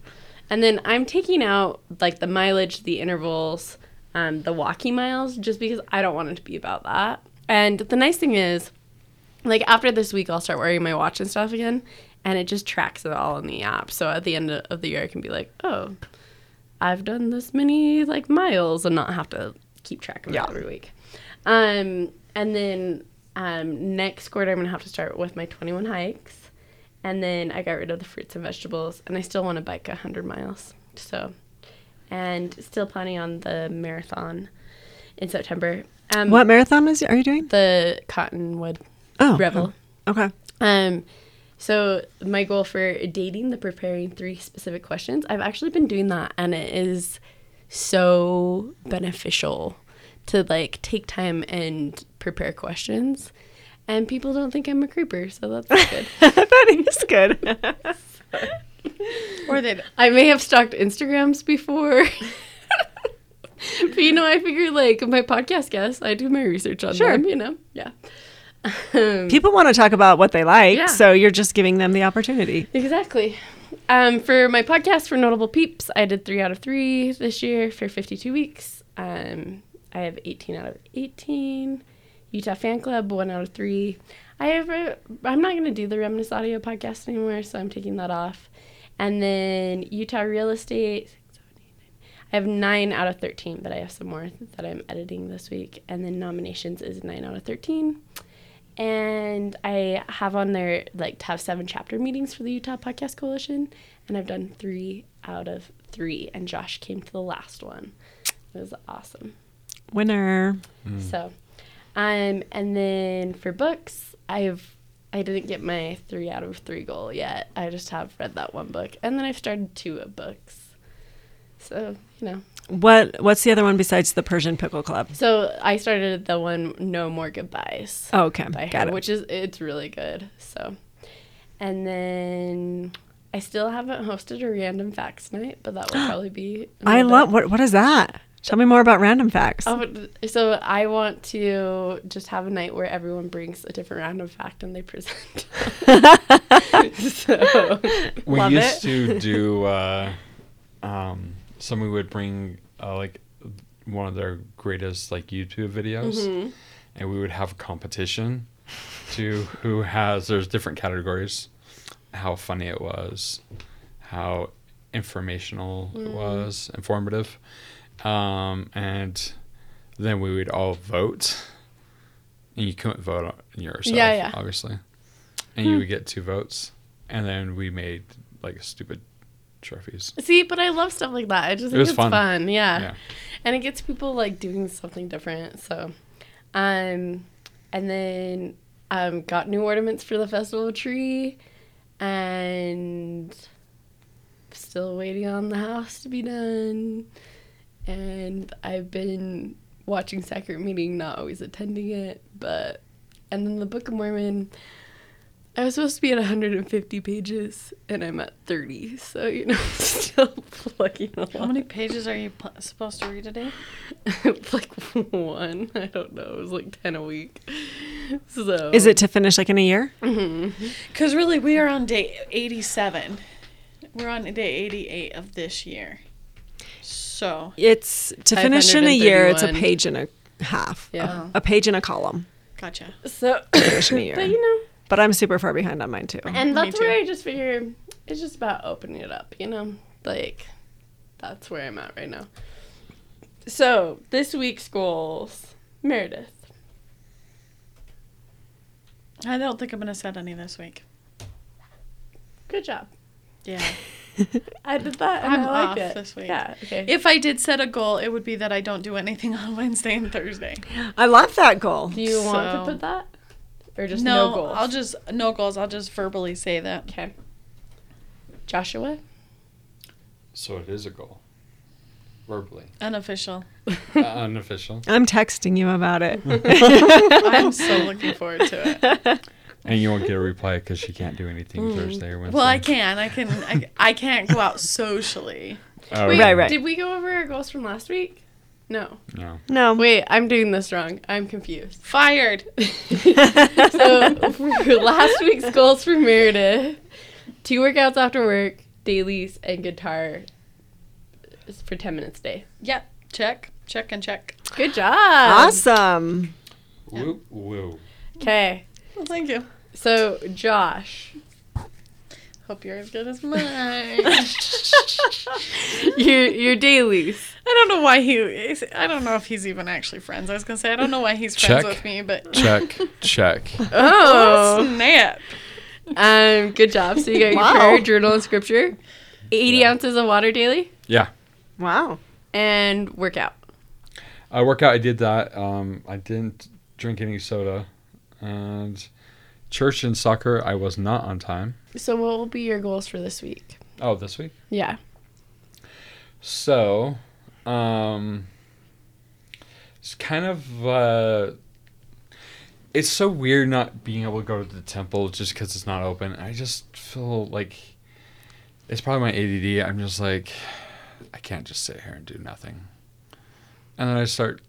And then I'm taking out like the mileage, the intervals, um, the walking miles, just because I don't want it to be about that. And the nice thing is, like after this week i'll start wearing my watch and stuff again and it just tracks it all in the app so at the end of the year i can be like oh i've done this many like miles and not have to keep track of Yeah. it every week um and then um next quarter i'm gonna have to start with my 21 hikes and then i got rid of the fruits and vegetables and i still want to bike 100 miles so and still planning on the marathon in september um What marathon is are you doing? the cottonwood Oh, revel Okay. um, so my goal for dating, the preparing three specific questions, I've actually been doing that, and it is so beneficial to like take time and prepare questions. And people don't think I'm a creeper, so that's <laughs> good. that is good. <laughs> Or they I may have stalked Instagrams before. <laughs> but you know, I figure like my podcast guests, I do my research on Sure. them, you know? Yeah. Um, People want to talk about what they like, Yeah. so you're just giving them the opportunity. Exactly. Um, for my podcast for Notable Peeps, I did three out of three this year for 52 weeks. Um, I have 18 out of 18. Utah Fan Club, one out of three. I have. A, I'm not going to do the Reminisce Audio podcast anymore, so I'm taking that off. And then Utah Real Estate. I have nine out of 13, but I have some more that I'm editing this week. And then nominations is nine out of 13 and I have on there like to have seven chapter meetings for the Utah Podcast Coalition, and I've done three out of three, and Josh came to the last one. It was awesome. Winner. Hmm. So, um, and then for books, I've I didn't get my three out of three goal yet. I just have read that one book, and then I've started two of books. So you know, What What's the other one besides the Persian Pickle Club? so I started the one No More Goodbyes. Oh, okay, got her, it. which is it's really good. So, and then I still haven't hosted a random facts night, but that will <gasps> probably be. I love what What is that? Tell me more about random facts. Oh, so I want to just have a night where everyone brings a different random fact and they present. so, <laughs> We used it. to do. Uh, um, somebody would bring uh, like one of their greatest like YouTube videos, Mm-hmm. and we would have a competition to who has. There's different categories. How funny it was, how informational Mm. it was, informative, um, and then we would all vote. And you couldn't vote on yourself, Yeah, yeah. obviously. And you would get two votes, and then we made like stupid trophies. see, but I love stuff like that. I just It think was it's fun. fun. Yeah. Yeah. and it gets people like doing something different. So, um, and then um, got new ornaments for the festival tree, and still waiting on the house to be done. And I've been watching Sacrament Meeting, not always attending it, but and then the Book of Mormon. I was supposed to be at 150 pages, and I'm at 30. So you know, <laughs> still plugging along. How many pages are you pl- supposed to read a day? <laughs> like one. I don't know. It was like 10 a week. So Is it to finish like in a year? Mm-hmm. Because really, we are on day 87. We're on day 88 of this year. So, It's to finish in a year. It's a page and a half. Yeah. A, a page and a column. gotcha. So Finish in a year. <laughs> but you know, But I'm super far behind on mine too. and that's too. where I just figure it's just about opening it up. You know, like that's where I'm at right now. So this week's goals, Meredith. I don't think I'm going to set any this week. Good job. Yeah. <laughs> I did that and I'm I liked off it. this week. Yeah. Okay. if I did set a goal, it would be that I don't do anything <laughs> on Wednesday and Thursday. I love that goal. Do you want to So- put that, or just no, no, goals? I'll just, no goals. I'll just verbally say that. Okay. Joshua. So it is a goal. Verbally. Unofficial. Uh, unofficial. <laughs> I'm texting you about it. <laughs> I'm so looking forward to it. And you won't get a reply because she can't do anything hmm. Thursday or Wednesday. Well, I can. I can. I, I can't go out socially. Oh, Wait, Right, right. Did we go over our goals from last week? No. No. no. Wait, I'm doing this wrong. I'm confused. Fired. <laughs> so <laughs> last week's goals for Meredith: two workouts after work, dailies, and guitar for ten minutes a day. Yep. Check. Check and check. Good job. Awesome. Woo woo. Okay, Well, <laughs> thank you. so Josh, Hope you're as good as mine. <laughs> your your dailies. I don't know why he. Is, I don't know if he's even actually friends. I was gonna say I don't know why he's friends with me, but Check. <laughs> Check. Oh, snap. um, good job. So you got your Wow. prayer, journal, and scripture. Eighty Yeah. ounces of water daily Yeah. Wow. and workout. I workout. I did that. Um, I didn't drink any soda, and church and soccer. I was not on time. So what will be your goals for this week? Oh, this week. Yeah. So, um, it's kind of uh, it's so weird not being able to go to the temple just because it's not open. I just feel like it's probably my ADD. I'm just like, I can't just sit here and do nothing. And then I start,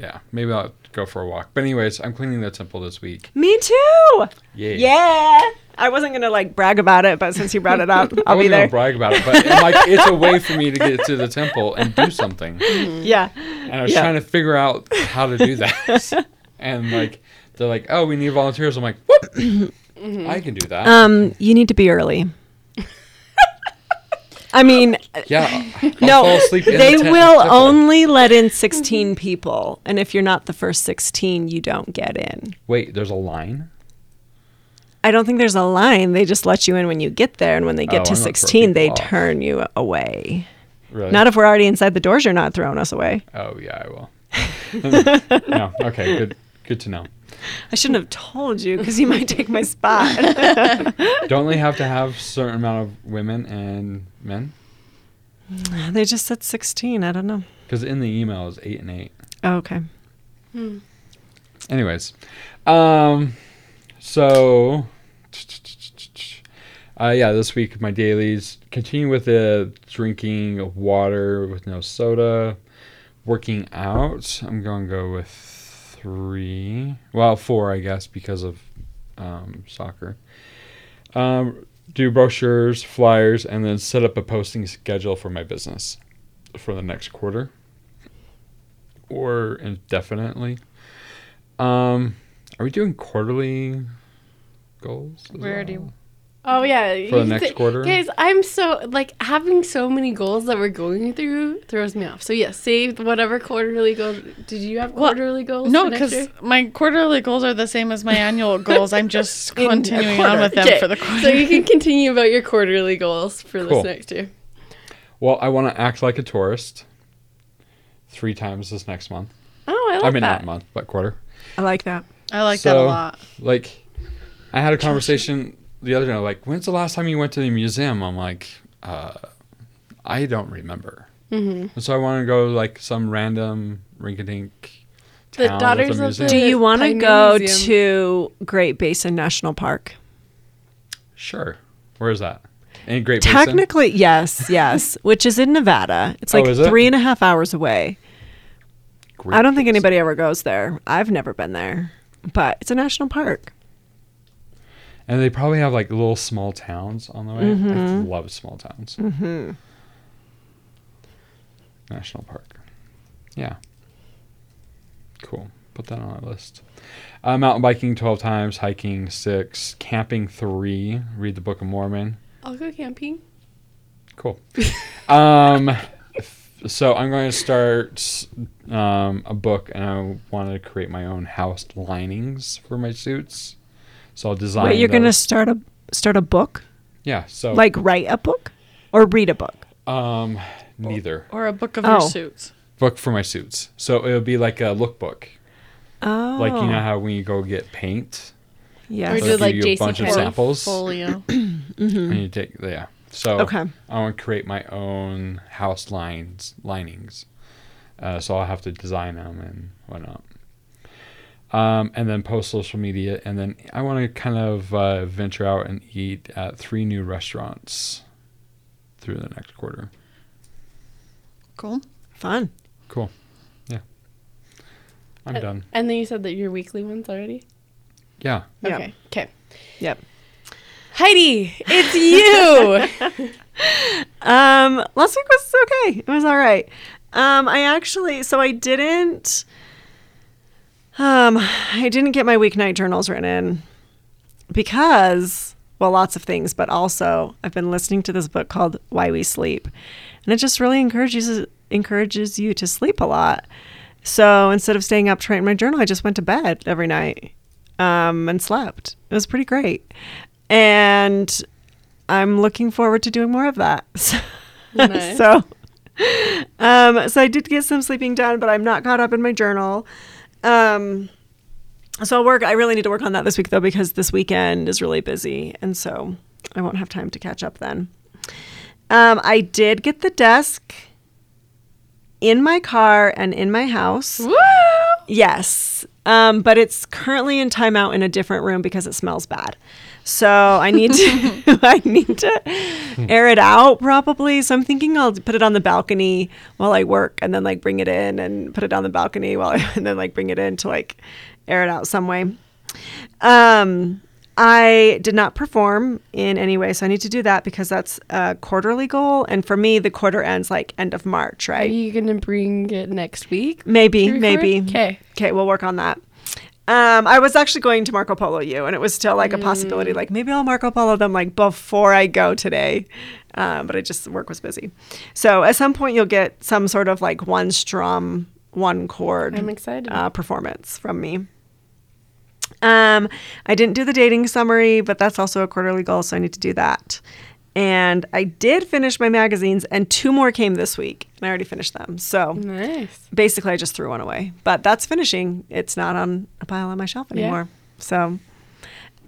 yeah, maybe I'll go for a walk. But anyways, I'm cleaning the temple this week. Me too. Yay. Yeah. I wasn't gonna like brag about it, but since you brought it up, <laughs> I I'll be there. I wasn't gonna brag about it, but I'm like it's a way for me to get to the temple and do <laughs> something. Yeah. And I was Yeah. trying to figure out how to do that. <laughs> and like they're like, "Oh, we need volunteers." I'm like, "Whoop, I can do that." Um, you need to be early. I mean, yeah, I'll <laughs> no, fall asleep in the they tent- will only let in 16 people, and if you're not the first 16, you don't get in. Wait, there's a line. I don't think there's a line. They just let you in when you get there, and when they Oh, get to I'm 16, they off. turn you away. Really? Not if we're already inside the doors. You're not throwing us away. oh yeah, I will. <laughs> no, okay, good, good to know. I shouldn't have told you because you might take my spot. <laughs> Don't they have to have certain amount of women and men? they just said 16. I don't know. Because in the email is eight and eight. Oh, okay. Anyways, um, so uh, yeah, this week my dailies continue with the drinking of water with no soda, working out. I'm gonna go with three, well, four, I guess, because of um, soccer. Um, do brochures, flyers, and then set up a posting schedule for my business for the next quarter or indefinitely. Um, are we doing quarterly goals? Where do well? You- Oh yeah. For the next thi- quarter? Guys, I'm so like having so many goals that we're going through throws me off. So yes, save whatever quarterly goals. Did you have Well, quarterly goals? No, because my quarterly goals are the same as my annual <laughs> goals. I'm just continuing on with them Okay, for the quarter. So you can continue about your quarterly goals for Cool. this next year. Well, I want to act like a tourist three times this next month. Oh, I like that. I mean, that. not month, but quarter. I like that. I like that a lot. Like, I had a conversation the other day. Like, when's the last time you went to the museum? I'm like, uh, I don't remember. Mm-hmm. And so I want to go like some random rinky-dink The town Daughters with a of the- Do you want to go Museum. to Great Basin National Park? Sure. Where is that? In Great Basin? Technically, yes, yes, <laughs> which is in Nevada. It's Oh, like is it? three and a half hours away. Great I don't think anybody ever goes there. I've never been there, but it's a national park. And they probably have like little small towns on the way. I love small towns. Mm-hmm. National Park. Yeah. Cool. Put that on our list. Uh, mountain biking 12 times, hiking 6, camping 3, read the Book of Mormon. I'll go camping. Cool. <laughs> um, f- so I'm going to start um, a book, and I want to create my own house linings for my suits. So I'll design. Wait, you're going to start a start a book? Yeah. So Like write a book or read a book? um, neither Or a book of Oh. your suits. book for my suits. So it'll be like a lookbook, Oh, like you know how when you go get paint, Yeah. Or they'll did, give like, you a bunch of Horner samples, Folio. <clears throat> and you take yeah. So Okay. I want to create my own house lines linings. Uh, so I'll have to design them and whatnot. Um, and then post social media, and then I want to kind of uh, venture out and eat at three new restaurants through the next quarter. Cool. Fun. Cool. Yeah. I'm Uh, done. And then you said that your weekly ones already? Yeah. Okay. Okay. Yep. Heidi, it's you. <laughs> Um, last week was okay. It was all right. Um, I actually, so I didn't, um, I didn't get my weeknight journals written because, well, lots of things, but also I've been listening to this book called Why We Sleep, and it just really encourages encourages you to sleep a lot. So instead of staying up to write my journal, I just went to bed every night um, and slept. It was pretty great, and I'm looking forward to doing more of that. <laughs> Nice. so, um, so I did get some sleeping done, but I'm not caught up in my journal. Um, so I'll work. I really need to work on that this week though, because this weekend is really busy, and so I won't have time to catch up then. Um, I did get the desk in my car and in my house. Woo! Yes. Um, but it's currently in timeout in a different room because it smells bad. So I need to <laughs> <laughs> I need to air it out probably. So I'm thinking I'll put it on the balcony while I work and then like bring it in and put it on the balcony while I, <laughs> and then like bring it in to like air it out some way. Um I did not perform in any way, so I need to do that because that's a quarterly goal. And for me, the quarter ends like end of March, right? Are you gonna bring it next week? Maybe, maybe. Okay. Okay, we'll work on that. Um, I was actually going to Marco Polo you, and it was still like a possibility. Like maybe I'll Marco Polo them like before I go today, um, but I just work was busy. So at some point you'll get some sort of like one strum, one chord. I'm excited. Uh, performance from me. Um, I didn't do the dating summary, but that's also a quarterly goal, so I need to do that. And I did finish my magazines, and two more came this week, and I already finished them. So Nice. basically I just threw one away. But that's finishing. It's not on a pile on my shelf Yeah. anymore. So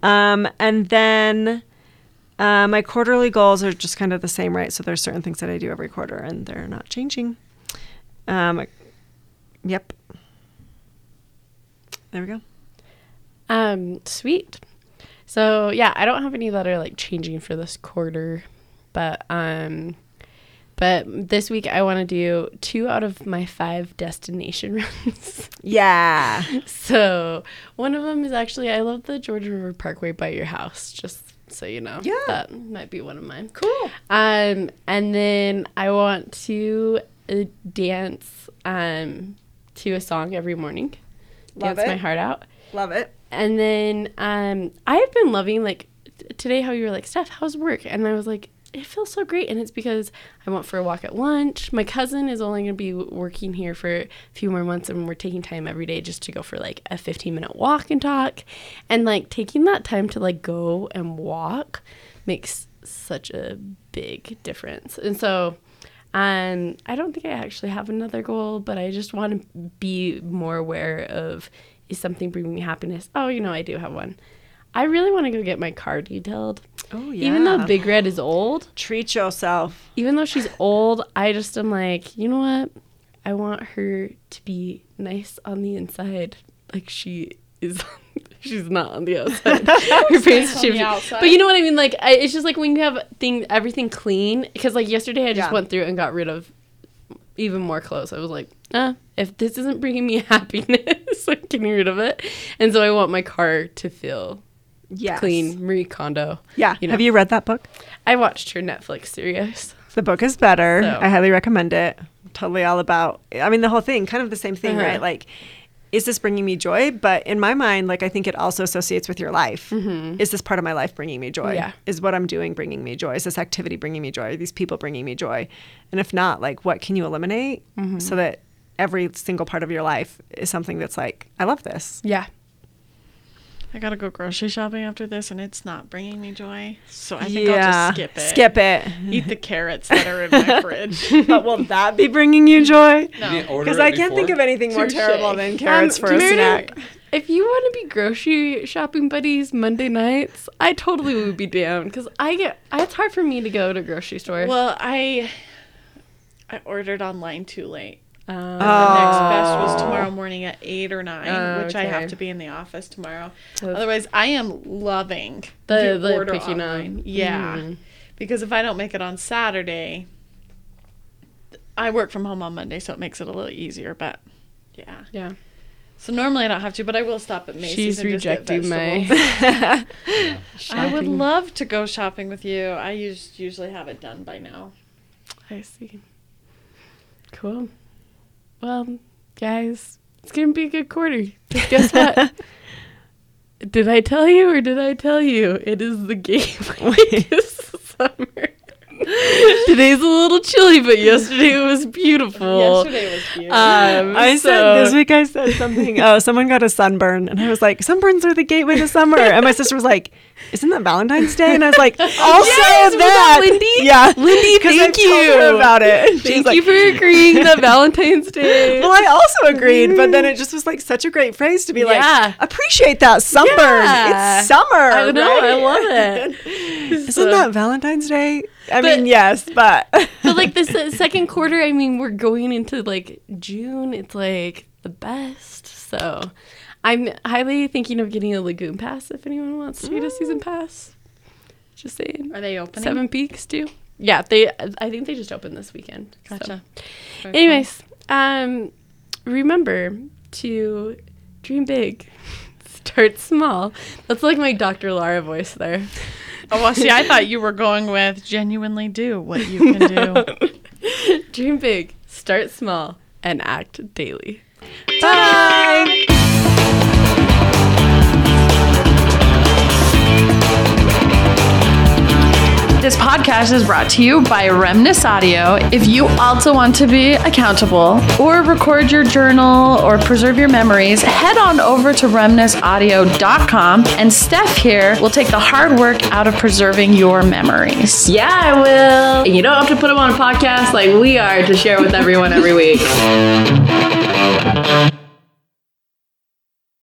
um and then uh, my quarterly goals are just kind of the same, right? So there's certain things that I do every quarter and they're not changing. Um yep. There we go. Um, sweet. So yeah, I don't have any that are like changing for this quarter, but um, but this week I want to do two out of my five destination <laughs> runs. Yeah. so one of them is actually I love the Jordan River Parkway by your house. Just so you know, Yeah. that might be one of mine. Cool. Um, and then I want to uh, dance um to a song every morning. Love dance my heart out. Love it. And then um, I have been loving like today how you were like Steph, how's work? And I was like, it feels so great, and it's because I went for a walk at lunch. My cousin is only going to be working here for a few more months, and we're taking time every day just to go for like a 15 minute walk and talk. And like taking that time to like go and walk makes such a big difference. And so um, I don't think I actually have another goal, but I just want to be more aware of is something bringing me happiness? Oh, you know, I do have one. I really want to go get my car detailed. Oh yeah. Even though Big Red is old, treat yourself. even though she's old, I just am like, you know what? I want her to be nice on the inside, like she is. <laughs> she's not on the outside. <laughs> her face on should. But you know what I mean? Like, I, it's just like when you have thing everything clean. Because like yesterday, I just Yeah. went through and got rid of even more clothes. I was like, ah, if this isn't bringing me <laughs> happiness, <laughs> I'm getting rid of it. And so I want my car to feel Yes. clean, Marie Kondo. Yeah. You know. Have you read that book? I watched her Netflix series. The book is better. So- I highly recommend it. Totally all about. I mean, the whole thing, kind of the same thing, Uh-huh. right? Like, is this bringing me joy? But in my mind, like, I think it also associates with your life. Is this part of my life bringing me joy? Mm-hmm. Yeah. Is what I'm doing bringing me joy? Is this activity bringing me joy? Are these people bringing me joy? And if not, like, what can you eliminate Mm-hmm. so that every single part of your life is something that's like, I love this. Yeah. I gotta go grocery shopping after this, and it's not bringing me joy. So I think I'll just skip it. Skip it. <laughs> Eat the carrots that are in my <laughs> fridge. but will that be bringing you joy? No. Because I can't think of anything more Touche. terrible than carrots Um, for a Meredith, snack. If you want to be grocery shopping buddies Monday nights, I totally would be down because I get. It's hard for me to go to grocery store. Well, I I ordered online too late. Um, Oh. The next best was tomorrow morning at eight or nine, Oh, which I have to be in the office tomorrow. So- Otherwise, I am loving The- the order picking up. online. Yeah, Mhm. because if I don't make it on Saturday, I work from home on Monday, so it makes it a little easier. But yeah, yeah, so normally I don't have to, but I will stop at Macey's. she's and just get rejecting my. <laughs> I would love to go shopping with you. I us- usually have it done by now. I see. Cool. Well, guys, it's gonna be a good quarter. Just guess what? <laughs> did I tell you or did I tell you? It is the game <laughs> week this summer. Today's a little chilly, but yesterday it was beautiful. Yesterday was beautiful. Um, I so- said this week I said something. Oh, someone got a sunburn, and I was like, sunburns are the gateway to summer. And my sister was like, "Isn't that Valentine's Day?" And I was like, <laughs> "Also Yes, that, Lindy? Yeah, Lindy, <laughs> thank told her you. about it. Thank like, you for agreeing that Valentine's Day. <laughs> Well, I also agreed, but then it just was like such a great phrase to be Yeah. like, appreciate that sunburn. Yeah. It's summer. I know, I love it. Isn't So- that Valentine's Day? I But- mean, yes, but but like this uh, second quarter, I mean, we're going into like June. It's like the best. So I'm highly thinking of getting a lagoon pass if anyone wants to get a season pass. Just saying. Are they opening? Seven Peaks too. Yeah, they. I think they just opened this weekend. Gotcha. Very Anyways, um, remember to dream big, <laughs> start small. That's like my Dr. Lara voice there. Oh well, see, I <laughs> thought you were going with genuinely do what you can do. <laughs> Dream big, start small, and act daily. bye. This podcast is brought to you by Remnus Audio. If you also want to be accountable or record your journal or preserve your memories, head on over to remnusaudio.com and Steph here will take the hard work out of preserving your memories. Yeah, I will. You don't have to put them on a podcast like we are to share with everyone every week.